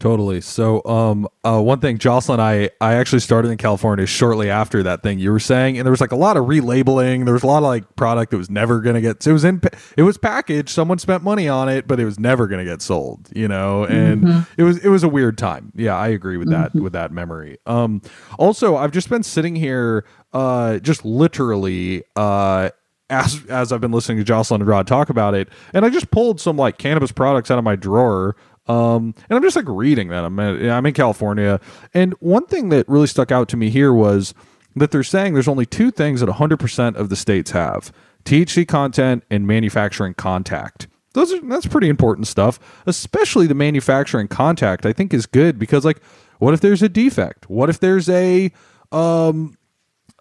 Totally. So, um, uh, one thing, Jocelyn, I I actually started in California shortly after that thing you were saying, and there was like a lot of relabeling. There was a lot of like product that was never going to get. It was in. It was packaged. Someone spent money on it, but it was never going to get sold. You know, and mm-hmm. it was it was a weird time. Yeah, I agree with that mm-hmm. with that memory. Um, also, I've just been sitting here, uh, just literally, uh, as as I've been listening to Jocelyn and Rod talk about it, and I just pulled some like cannabis products out of my drawer um, and I'm just like reading that. I'm, at, I'm in California. And one thing that really stuck out to me here was that they're saying there's only two things that 100% of the states have THC content and manufacturing contact. Those are, that's pretty important stuff, especially the manufacturing contact, I think is good because, like, what if there's a defect? What if there's a, um,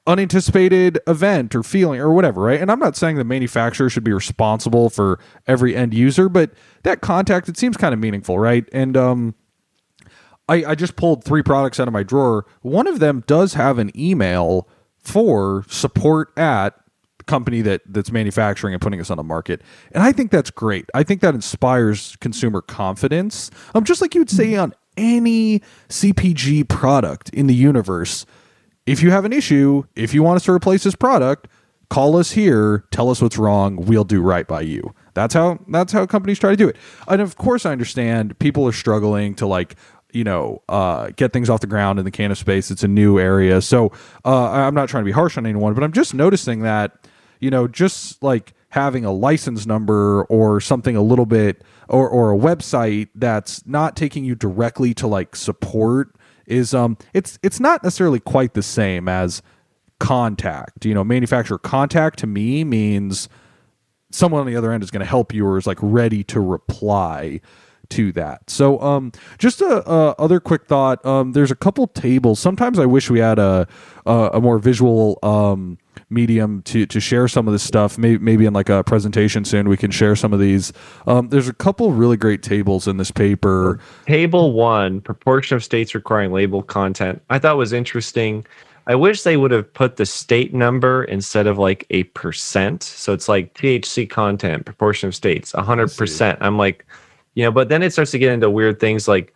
unanticipated event or feeling or whatever, right? And I'm not saying the manufacturer should be responsible for every end user, but that contact it seems kind of meaningful, right? And um I, I just pulled three products out of my drawer. One of them does have an email for support at the company that that's manufacturing and putting us on the market. And I think that's great. I think that inspires consumer confidence. Um, just like you would say on any CPG product in the universe if you have an issue, if you want us to replace this product, call us here, tell us what's wrong, we'll do right by you. That's how that's how companies try to do it. And of course, I understand people are struggling to like you know uh, get things off the ground in the cannabis space. It's a new area, so uh, I'm not trying to be harsh on anyone, but I'm just noticing that you know just like having a license number or something a little bit or or a website that's not taking you directly to like support is um it's it's not necessarily quite the same as contact. You know, manufacturer contact to me means someone on the other end is going to help you or is like ready to reply to that. So, um, just a, a, other quick thought. Um, there's a couple tables. Sometimes I wish we had a a, a more visual um medium to to share some of this stuff. Maybe maybe in like a presentation soon we can share some of these. Um, there's a couple really great tables in this paper. Table one, proportion of states requiring label content. I thought was interesting. I wish they would have put the state number instead of like a percent. So it's like THC content, proportion of states, 100%. I'm like, you know, but then it starts to get into weird things like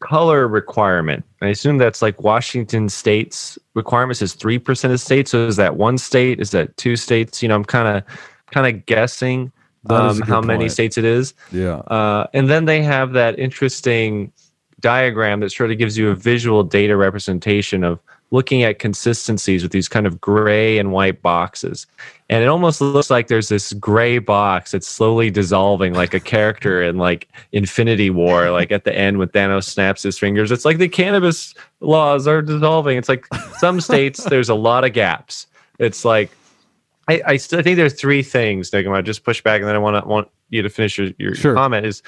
color requirement. I assume that's like Washington state's requirements is 3% of states. So is that one state? Is that two states? You know, I'm kind of kind of guessing um, how many states it is. Yeah. Uh, and then they have that interesting diagram that sort of gives you a visual data representation of looking at consistencies with these kind of gray and white boxes. And it almost looks like there's this gray box that's slowly dissolving like a character in like Infinity War, like at the end when Thanos snaps his fingers. It's like the cannabis laws are dissolving. It's like some states, there's a lot of gaps. It's like, I, I still think there's three things, Nick. I'm gonna just push back and then I want to want you to finish your, your Sure. comment is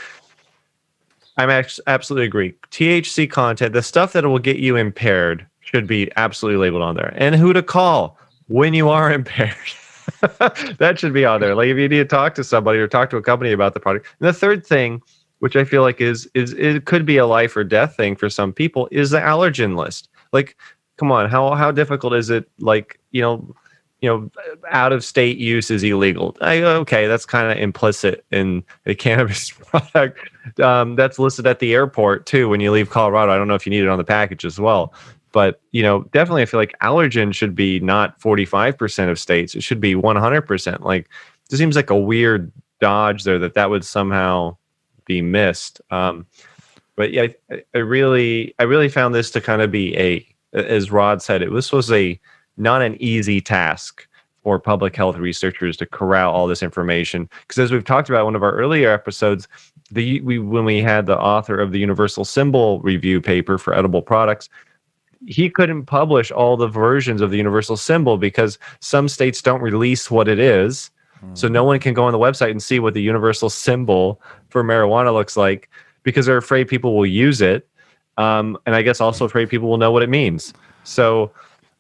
I'm actually absolutely agree. THC content, the stuff that will get you impaired should be absolutely labeled on there. And who to call when you are impaired. that should be on there. Like if you need to talk to somebody or talk to a company about the product. And the third thing, which I feel like is is it could be a life or death thing for some people, is the allergen list. Like, come on, how how difficult is it? Like, you know, you know, out of state use is illegal. I, okay, that's kind of implicit in a cannabis product um, that's listed at the airport too when you leave Colorado. I don't know if you need it on the package as well, but you know, definitely, I feel like allergen should be not forty five percent of states; it should be one hundred percent. Like, it seems like a weird dodge there that that would somehow be missed. Um, but yeah, I, I really, I really found this to kind of be a, as Rod said, it was a not an easy task for public health researchers to corral all this information because as we've talked about in one of our earlier episodes the we when we had the author of the universal symbol review paper for edible products he couldn't publish all the versions of the universal symbol because some states don't release what it is. So no one can go on the website and see what the universal symbol for marijuana looks like because they're afraid people will use it um, and i guess also afraid people will know what it means. So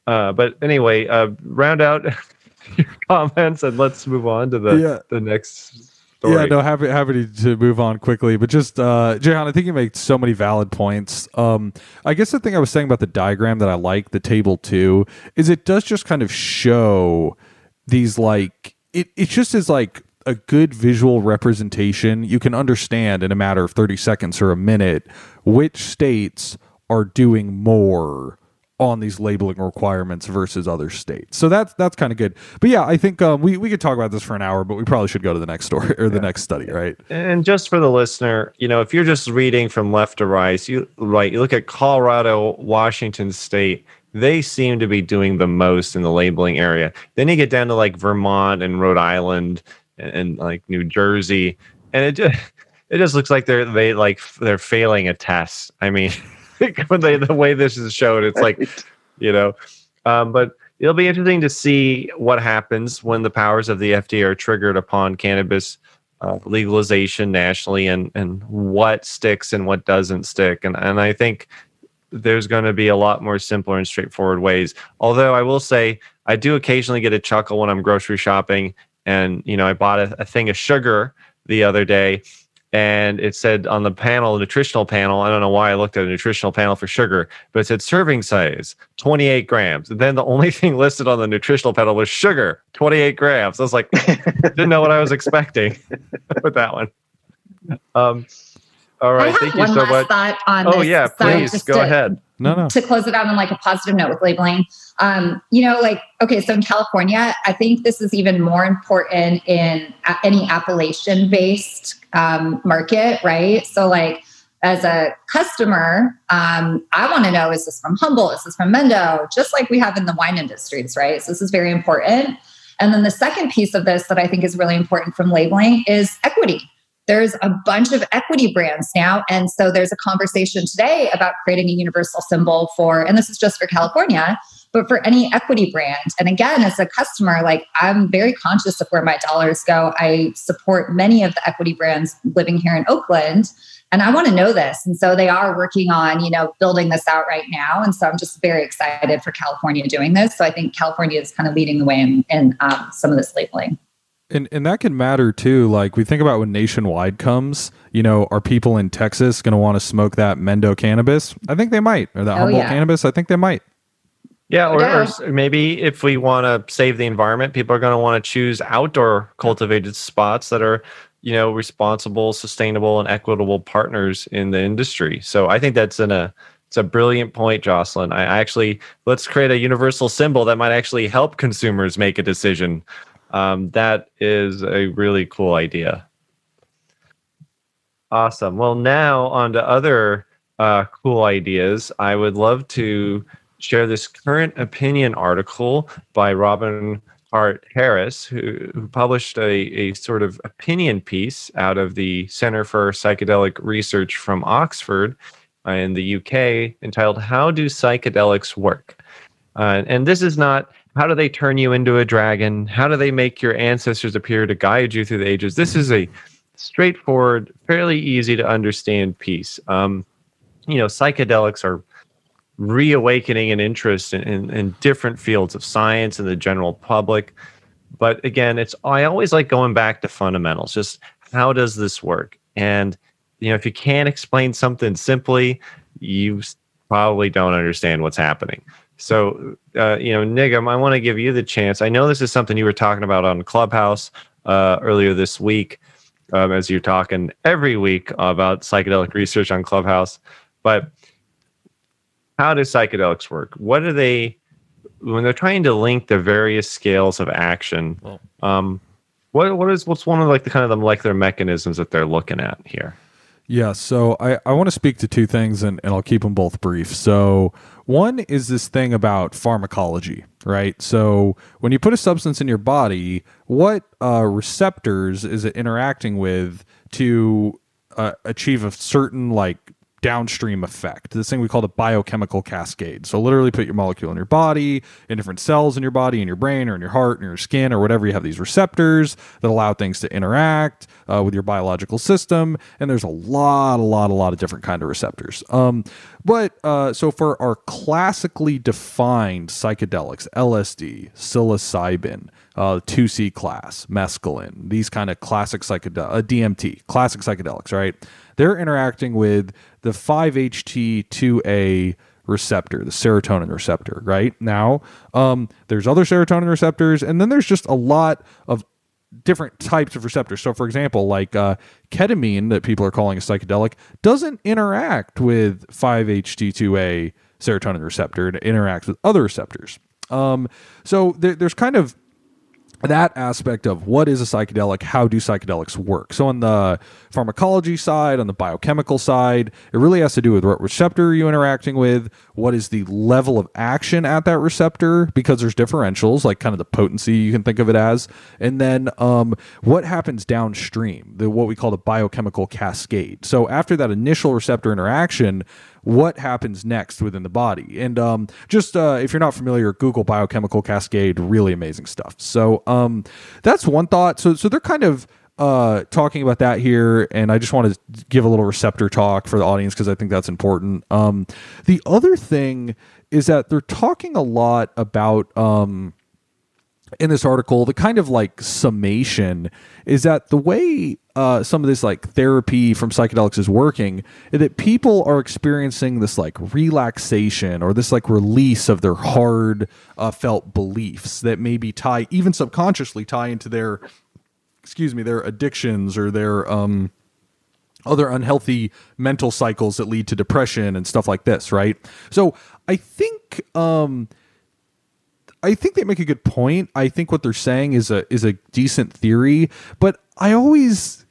uh, but anyway, uh, round out your comments and let's move on to the Yeah. the next Yeah, no, happy happy to move on quickly, but just uh Jahan, I think you make so many valid points. Um I guess the thing I was saying about the diagram that I like, the table too, is it does just kind of show these like it it just is like a good visual representation. You can understand in a matter of 30 seconds or a minute which states are doing more on these labeling requirements versus other states. So that's that's kind of good. But yeah, I think um, we we could talk about this for an hour, but we probably should go to the next story or the next study, right? And just for the listener, you know, if you're just reading from left to right, you right, you look at Colorado, Washington State, they seem to be doing the most in the labeling area. Then you get down to like Vermont and Rhode Island and, and like New Jersey, and it just it just looks like they're they like they're failing a test. I mean, when they the way this is shown, it's like you know um, but it'll be interesting to see what happens when the powers of the fda are triggered upon cannabis uh, legalization nationally and and what sticks and what doesn't stick. And and i think there's going to be a lot more simpler and straightforward ways. Although i will say i do occasionally get a chuckle when i'm grocery shopping and you know i bought a, a thing of sugar the other day and it said on the panel, nutritional panel. I don't know why I looked at a nutritional panel for sugar, but it said serving size 28 grams. And then the only thing listed on the nutritional panel was sugar 28 grams. I was like, didn't know what I was expecting with that one. Um, All right. Thank you one so last much. thought on Oh this. yeah, please go to- ahead. No, no. to close it out on like a positive note with labeling um, you know like okay so in california i think this is even more important in any appellation based um, market right? So like as a customer um, i want to know is this from Humboldt is this from mendo? Just like we have in the wine industries right? So this is very important. And then the second piece of this that i think is really important from labeling is equity. There's a bunch of equity brands now. And so there's a conversation today about creating a universal symbol for, and this is just for California, but for any equity brand. And again, as a customer, like I'm very conscious of where my dollars go. I support many of the equity brands living here in Oakland. And I want to know this. And so they are working on, you know, building this out right now. And so I'm just very excited for California doing this. So I think California is kind of leading the way in, in um, some of this labeling. And and that can matter too. Like we think about when nationwide comes, you know, are people in Texas going to want to smoke that Mendo cannabis? I think they might, or that Oh, Humboldt yeah. cannabis. I think they might. Yeah, or, or Yeah. s- maybe if we want to save the environment, people are going to want to choose outdoor cultivated spots that are, you know, responsible, sustainable, and equitable partners in the industry. So I think that's in a it's a brilliant point, Jocelyn. I I actually let's create a universal symbol that might actually help consumers make a decision. Um, that is a really cool idea. Awesome. Well, now on to other uh, cool ideas. I would love to share this current opinion article by Robin Carhart-Harris, who, who published a, a sort of opinion piece out of the Center for Psychedelic Research from Oxford uh, in the UK entitled How Do Psychedelics Work? Uh, and this is not how do they turn you into a dragon? How do they make your ancestors appear to guide you through the ages? This is a straightforward, fairly easy to understand piece. Um, you know, psychedelics are reawakening an interest in, in, in different fields of science and the general public. But again, it's I always like going back to fundamentals. Just how does this work? And you know, if you can't explain something simply, you probably don't understand what's happening. So, uh, you know, Nigam, I want to give you the chance. I know this is something you were talking about on Clubhouse uh, earlier this week, um, as you're talking every week about psychedelic research on Clubhouse. But how do psychedelics work? What are they when they're trying to link the various scales of action? Well- um, what what is what's one of like the kind of the molecular mechanisms that they're looking at here? Yeah, so I, I want to speak to two things and, and I'll keep them both brief. So, one is this thing about pharmacology, right? So, when you put a substance in your body, what uh, receptors is it interacting with to uh, achieve a certain like downstream effect? This thing we call the biochemical cascade. So, literally put your molecule in your body, in different cells in your body, in your brain, or in your heart, in your skin, or whatever. You have these receptors that allow things to interact uh, with your biological system. And there's a lot, a lot, a lot of different kind of receptors. Um, but uh, so for our classically defined psychedelics, LSD, psilocybin, uh, 2C class, mescaline, these kind of classic psychedelics, uh, DMT, classic psychedelics, right? They're interacting with the 5-HT2A receptor, the serotonin receptor, right? Now, um, there's other serotonin receptors, and then there's just a lot of different types of receptors. So, for example, like uh, ketamine, that people are calling a psychedelic, doesn't interact with 5-HT2A serotonin receptor. It interacts with other receptors. Um, so there, there's kind of that aspect of what is a psychedelic how do psychedelics work? So on the pharmacology side on the biochemical side it really has to do with what receptor are you're interacting with what is the level of action at that receptor because there's differentials like kind of the potency you can think of it as. And then um, what happens downstream the what we call the biochemical cascade. So after that initial receptor interaction what happens next within the body. And um, just uh, if you're not familiar, Google biochemical cascade, really amazing stuff. So um, that's one thought. So so they're kind of uh, talking about that here, and I just want to give a little receptor talk for the audience because I think that's important. Um, the other thing is that they're talking a lot about. Um, in this article, the kind of like summation is that the way uh, some of this like therapy from psychedelics is working, is that people are experiencing this like relaxation or this like release of their hard uh, felt beliefs that maybe tie even subconsciously tie into their excuse me their addictions or their um other unhealthy mental cycles that lead to depression and stuff like this, right? So I think um, I think they make a good point. I think what they're saying is a is a decent theory, but I always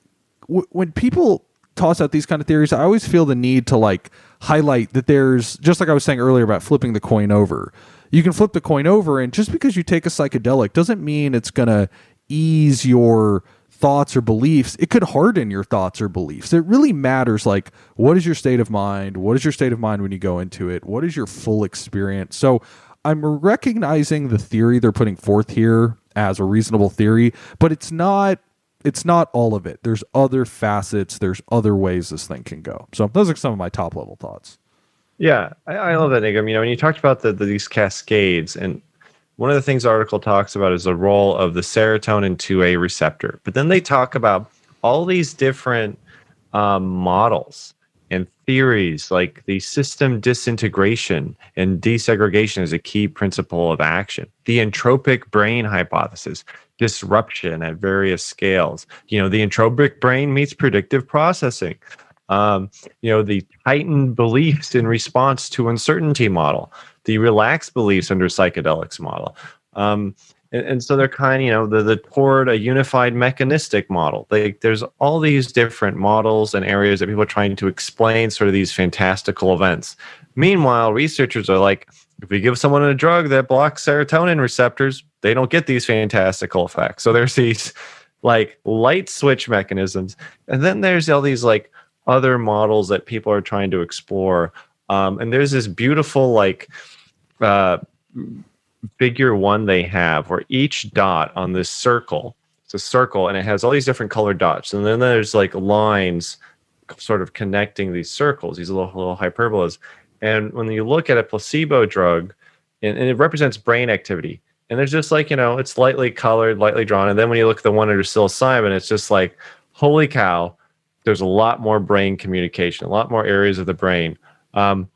w- when people toss out these kind of theories, I always feel the need to like highlight that there's just like I was saying earlier about flipping the coin over. You can flip the coin over, and just because you take a psychedelic doesn't mean it's gonna ease your thoughts or beliefs, it could harden your thoughts or beliefs. It really matters like what is your state of mind? What is your state of mind when you go into it? What is your full experience? So I'm recognizing the theory they're putting forth here as a reasonable theory, but it's not it's not all of it. There's other facets, there's other ways this thing can go. So those are some of my top level thoughts. Yeah, I, I love that, Nigam. You know, when you talked about the, the, these cascades, and one of the things the article talks about is the role of the serotonin 2A receptor. But then they talk about all these different um, models and theories, like the system disintegration and desegregation is a key principle of action. The entropic brain hypothesis, disruption at various scales. You know, the entropic brain meets predictive processing. Um, you know, the heightened beliefs in response to uncertainty model the relaxed beliefs under psychedelics model. Um, and, and, so they're kind of, you know, the, the toward a unified mechanistic model. Like there's all these different models and areas that people are trying to explain sort of these fantastical events. Meanwhile, researchers are like, if we give someone a drug that blocks serotonin receptors, they don't get these fantastical effects. So there's these like light switch mechanisms. And then there's all these like other models that people are trying to explore um, and there's this beautiful like uh, figure one they have where each dot on this circle, it's a circle and it has all these different colored dots. And then there's like lines sort of connecting these circles, these little, little hyperbolas. And when you look at a placebo drug, and, and it represents brain activity, and there's just like, you know, it's lightly colored, lightly drawn. And then when you look at the one under psilocybin, it's just like, holy cow, there's a lot more brain communication, a lot more areas of the brain. Um,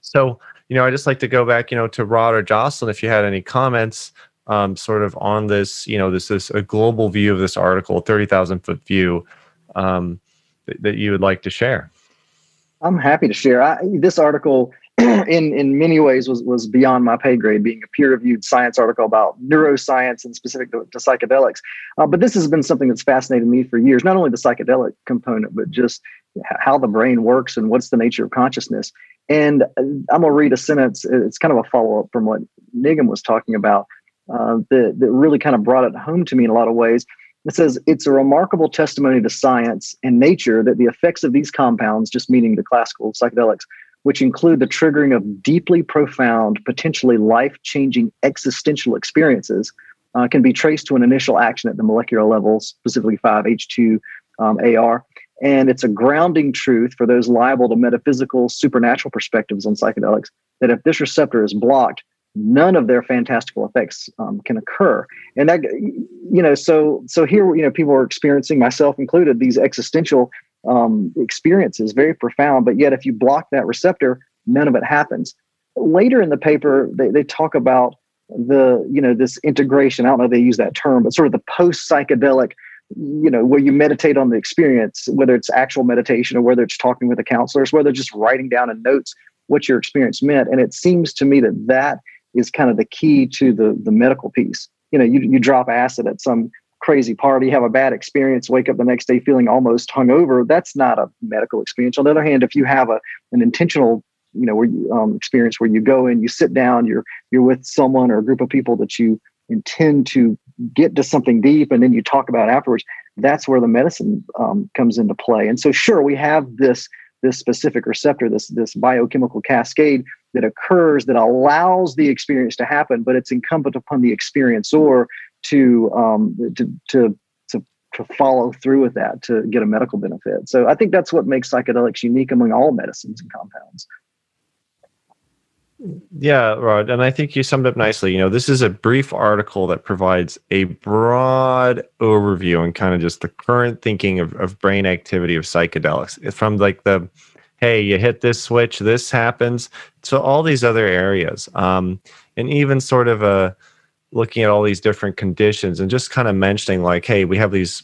so, you know, I just like to go back, you know, to Rod or Jocelyn, if you had any comments, um, sort of on this, you know, this is a global view of this article, thirty thousand foot view, um, that, that you would like to share. I'm happy to share. I, this article, in in many ways, was was beyond my pay grade, being a peer reviewed science article about neuroscience and specific to, to psychedelics. Uh, but this has been something that's fascinated me for years. Not only the psychedelic component, but just how the brain works and what's the nature of consciousness. And uh, I'm going to read a sentence. It's kind of a follow up from what Nigam was talking about uh, that, that really kind of brought it home to me in a lot of ways. It says, It's a remarkable testimony to science and nature that the effects of these compounds, just meaning the classical psychedelics, which include the triggering of deeply profound, potentially life changing existential experiences, uh, can be traced to an initial action at the molecular level, specifically 5H2 um, AR. And it's a grounding truth for those liable to metaphysical, supernatural perspectives on psychedelics that if this receptor is blocked, none of their fantastical effects um, can occur. And that, you know, so so here, you know, people are experiencing, myself included, these existential um, experiences, very profound. But yet, if you block that receptor, none of it happens. Later in the paper, they, they talk about the, you know, this integration. I don't know if they use that term, but sort of the post psychedelic you know where you meditate on the experience whether it's actual meditation or whether it's talking with the counselors whether just writing down in notes what your experience meant. And it seems to me that that is kind of the key to the the medical piece. You know you, you drop acid at some crazy party have a bad experience wake up the next day feeling almost hungover. That's not a medical experience. On the other hand if you have a an intentional you know where you um, experience where you go and you sit down you're you're with someone or a group of people that you intend to get to something deep and then you talk about afterwards that's where the medicine um, comes into play. And so sure we have this this specific receptor this this biochemical cascade that occurs that allows the experience to happen but it's incumbent upon the experiencer to um, to, to to to follow through with that to get a medical benefit. So i think that's what makes psychedelics unique among all medicines and compounds yeah, Rod, and I think you summed up nicely. You know, this is a brief article that provides a broad overview and kind of just the current thinking of, of brain activity of psychedelics from like the hey, you hit this switch, this happens, to all these other areas. Um, and even sort of a looking at all these different conditions and just kind of mentioning like, hey, we have these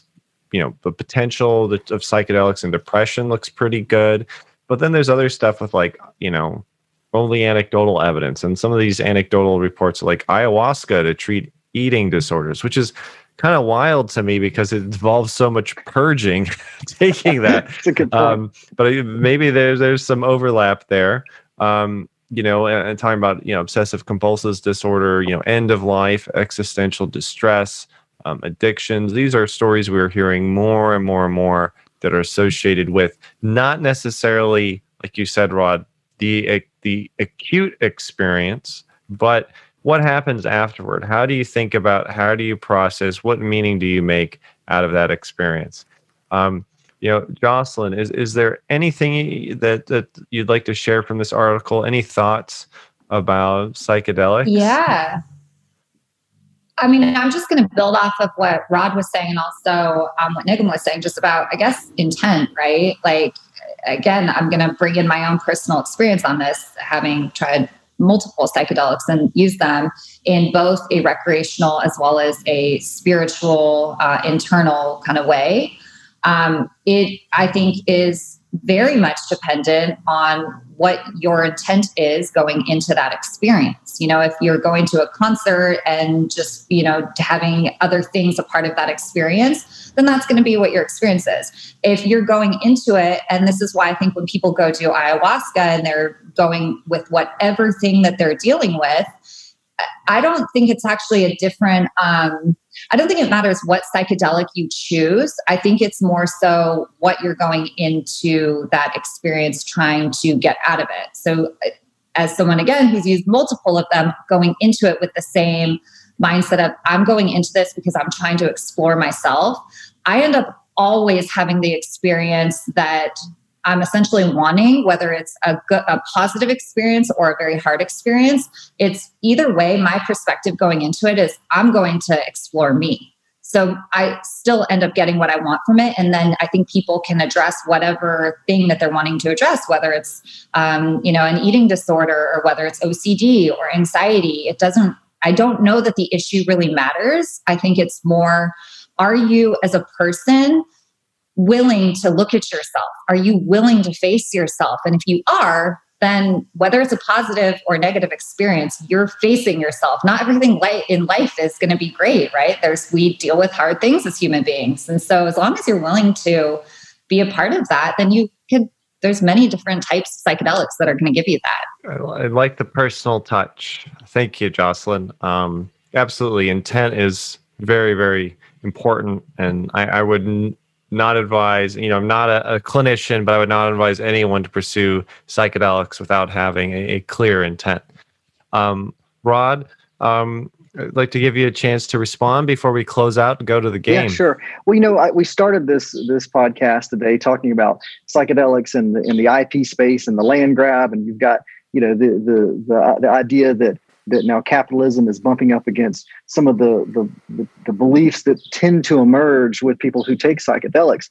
you know the potential of psychedelics and depression looks pretty good but then there's other stuff with like you know only anecdotal evidence. And some of these anecdotal reports like ayahuasca to treat eating disorders which is kind of wild to me because it involves so much purging taking that. Um, but maybe there's there's some overlap there. Um, you know and, and talking about you know obsessive compulsive disorder you know end of life existential distress um, addictions. These are stories we're hearing more and more and more that are associated with not necessarily, like you said, Rod, the the acute experience, but what happens afterward. How do you think about? How do you process? What meaning do you make out of that experience? Um, you know, Jocelyn, is is there anything that that you'd like to share from this article? Any thoughts about psychedelics? Yeah. I mean, I'm just going to build off of what Rod was saying and also um, what Nigam was saying, just about, I guess, intent, right? Like, again, I'm going to bring in my own personal experience on this, having tried multiple psychedelics and use them in both a recreational as well as a spiritual, uh, internal kind of way. Um, it, I think, is very much dependent on what your intent is going into that experience. You know, if you're going to a concert and just, you know, having other things a part of that experience, then that's going to be what your experience is. If you're going into it, and this is why I think when people go to ayahuasca and they're going with whatever thing that they're dealing with, I don't think it's actually a different um, I don't think it matters what psychedelic you choose. I think it's more so what you're going into that experience trying to get out of it. So, as someone again who's used multiple of them, going into it with the same mindset of I'm going into this because I'm trying to explore myself, I end up always having the experience that I'm essentially wanting, whether it's a, good, a positive experience or a very hard experience. It's either way, my perspective going into it is I'm going to explore me. So I still end up getting what I want from it. And then I think people can address whatever thing that they're wanting to address, whether it's, um, you know, an eating disorder or whether it's OCD or anxiety. It doesn't, I don't know that the issue really matters. I think it's more, are you as a person willing to look at yourself? Are you willing to face yourself? And if you are, then whether it's a positive or negative experience, you're facing yourself. Not everything in life is going to be great, right? There's we deal with hard things as human beings, and so as long as you're willing to be a part of that, then you could. There's many different types of psychedelics that are going to give you that. I like the personal touch. Thank you, Jocelyn. Um, absolutely, intent is very, very important, and I, I would not advise, you know, I'm not a, a, clinician, but I would not advise anyone to pursue psychedelics without having a, a clear intent. Um, Rod, um, I'd like to give you a chance to respond before we close out and go to the game. Yeah, sure. Well, you know, I, we started this this podcast today talking about psychedelics and the, in the IP space and the land grab, and you've got you know the the the, the idea that that now capitalism is bumping up against some of the, the, the, the beliefs that tend to emerge with people who take psychedelics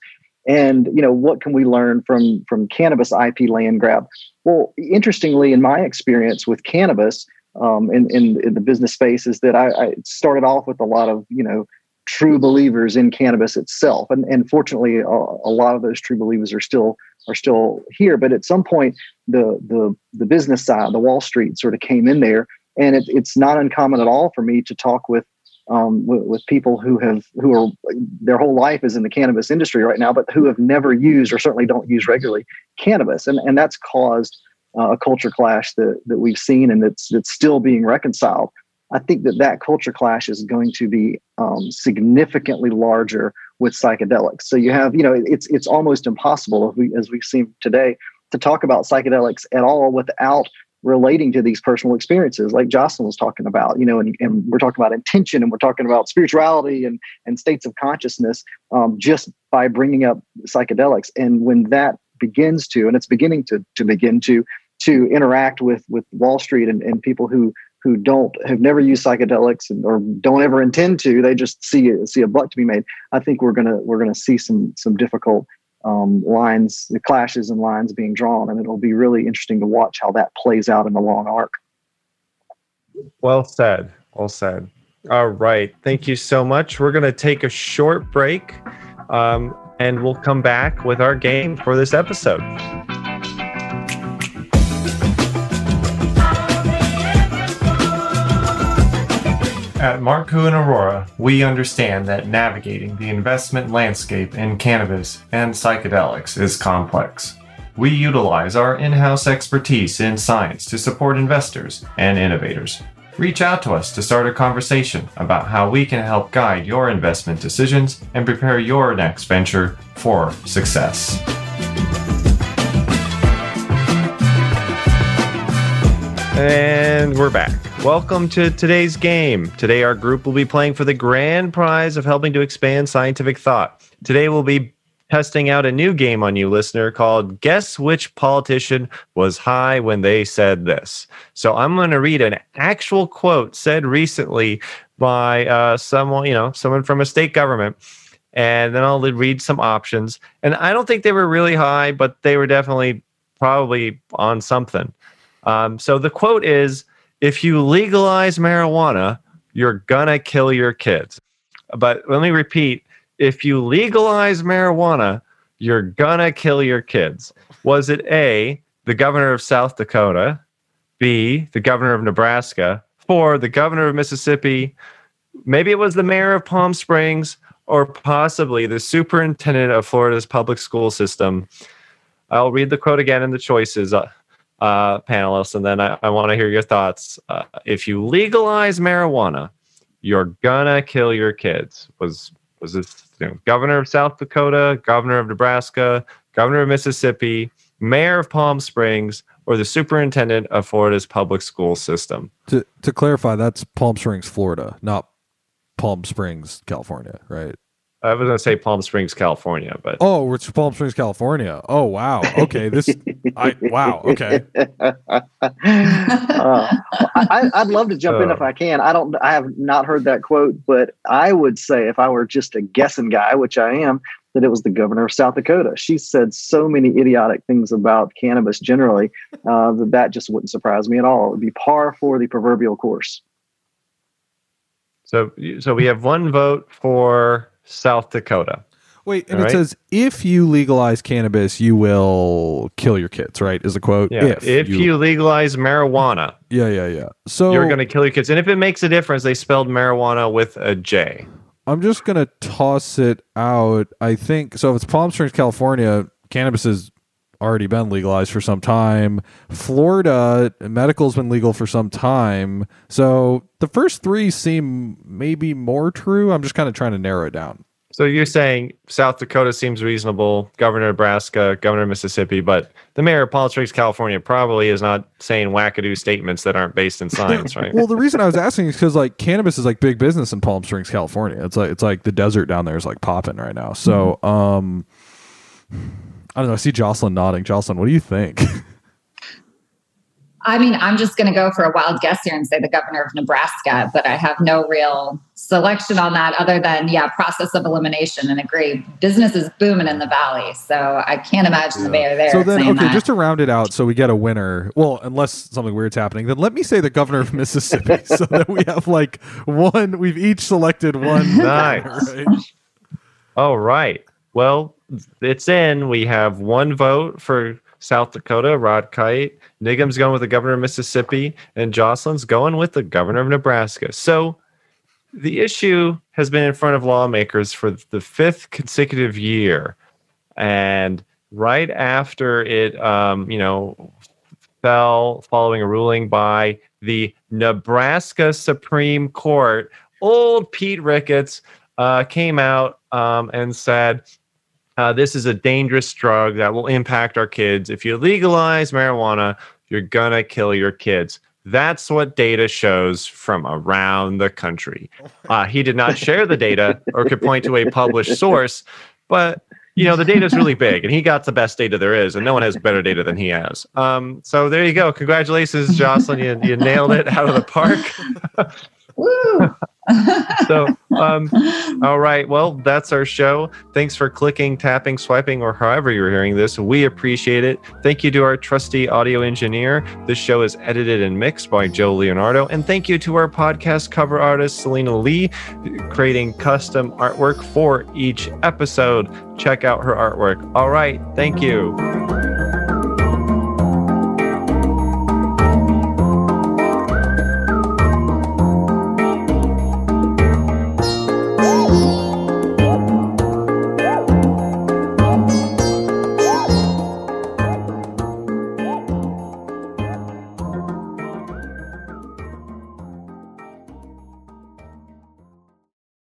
and you know what can we learn from from cannabis ip land grab well interestingly in my experience with cannabis um, in, in, in the business space is that I, I, started off with a lot of you know true believers in cannabis itself. And, and fortunately a, a lot of those true believers are still are still here. But at some point the the the business side the wall street sort of came in there. And it, it's not uncommon at all for me to talk with, um, with, with people who have who are their whole life is in the cannabis industry right now, but who have never used or certainly don't use regularly cannabis, and and that's caused uh, a culture clash that that we've seen and that's that's still being reconciled. I think that that culture clash is going to be um, significantly larger with psychedelics. So you have, you know, it's it's almost impossible, we, as we've seen today, to talk about psychedelics at all without relating to these personal experiences like jocelyn was talking about you know and, and we're talking about intention and we're talking about spirituality and, and states of consciousness um, just by bringing up psychedelics and when that begins to and it's beginning to, to begin to to interact with with wall street and, and people who who don't have never used psychedelics and, or don't ever intend to they just see see a buck to be made i think we're gonna we're gonna see some some difficult um, lines, the clashes and lines being drawn, and it'll be really interesting to watch how that plays out in the long arc. Well said. Well said. All right. Thank you so much. We're going to take a short break. Um, and we'll come back with our game for this episode. At Marcu and Arora, we understand that navigating the investment landscape in cannabis and psychedelics is complex. We utilize our in house expertise in science to support investors and innovators. Reach out to us to start a conversation about how we can help guide your investment decisions and prepare your next venture for success. And we're back. Welcome to today's game. Today, our group will be playing for the grand prize of helping to expand scientific thought. Today, we'll be testing out a new game on you, listener, called Guess Which Politician Was High When They Said This. So, I'm going to read an actual quote said recently by uh, someone, you know, someone from a state government. And then I'll read some options. And I don't think they were really high, but they were definitely probably on something. Um, so the quote is if you legalize marijuana, you're gonna kill your kids. But let me repeat if you legalize marijuana, you're gonna kill your kids. Was it A, the governor of South Dakota, B, the governor of Nebraska, four, the governor of Mississippi, maybe it was the mayor of Palm Springs, or possibly the superintendent of Florida's public school system? I'll read the quote again and the choices. Uh, uh, panelists, and then I, I want to hear your thoughts. Uh, if you legalize marijuana, you're gonna kill your kids. Was was this you know, governor of South Dakota, governor of Nebraska, governor of Mississippi, mayor of Palm Springs, or the superintendent of Florida's public school system? To to clarify, that's Palm Springs, Florida, not Palm Springs, California, right? I was going to say Palm Springs, California, but oh, it's Palm Springs, California. Oh wow, okay, this, I wow, okay. uh, I, would love to jump in if I can. I don't. I have not heard that quote, but I would say if I were just a guessing guy, which I am, that it was the governor of South Dakota. She said so many idiotic things about cannabis generally uh, that that just wouldn't surprise me at all. It would be par for the proverbial course. So, so we have one vote for South Dakota. Wait, and All it right? says if you legalize cannabis, you will kill your kids, right? Is a quote. Yeah. If, if you, you, legalize marijuana. Yeah, yeah, yeah. So you're going to kill your kids. And if it makes a difference, they spelled marijuana with a J. I'm just going to toss it out. I think so. If it's Palm Springs, California, cannabis has already been legalized for some time. Florida, medical's been legal for some time. So the first three seem maybe more true. I'm just kind of trying to narrow it down. So you're saying South Dakota seems reasonable, Governor Nebraska, Governor Mississippi, but the mayor of Palm Springs, California, probably is not saying wackadoo statements that aren't based in science, right? well, the reason I was asking is because like cannabis is like big business in Palm Springs, California. It's like it's like the desert down there is like popping right now. So, mm-hmm. um, I don't know. I see Jocelyn nodding. Jocelyn, what do you think? I mean, I'm just going to go for a wild guess here and say the governor of Nebraska, but I have no real selection on that other than, yeah, process of elimination and agree. Business is booming in the valley. So I can't imagine yeah. the mayor there. So then, okay, that. just to round it out so we get a winner, well, unless something weird's happening, then let me say the governor of Mississippi so that we have like one, we've each selected one. Nice. Right? All right. Well, it's in. We have one vote for South Dakota, Rod Kight. Nigam's going with the governor of Mississippi, and Jocelyn's going with the governor of Nebraska. So the issue has been in front of lawmakers for the fifth consecutive year. And right after it, um, you know, fell following a ruling by the Nebraska Supreme Court, old Pete Ricketts uh, came out um, and said, uh, this is a dangerous drug that will impact our kids. If you legalize marijuana, you're going to kill your kids. That's what data shows from around the country. Uh, he did not share the data or could point to a published source, but you know the data is really big, and he got the best data there is, and no one has better data than he has. Um, so there you go. Congratulations, Jocelyn. You, you nailed it out of the park. Woo! So, um, all right. Well, that's our show. Thanks for clicking, tapping, swiping, or however you're hearing this. We appreciate it. Thank you to our trusty audio engineer. This show is edited and mixed by Joe Leonardo. And thank you to our podcast cover artist, Selena Lee, creating custom artwork for each episode. Check out her artwork. All right. Thank you.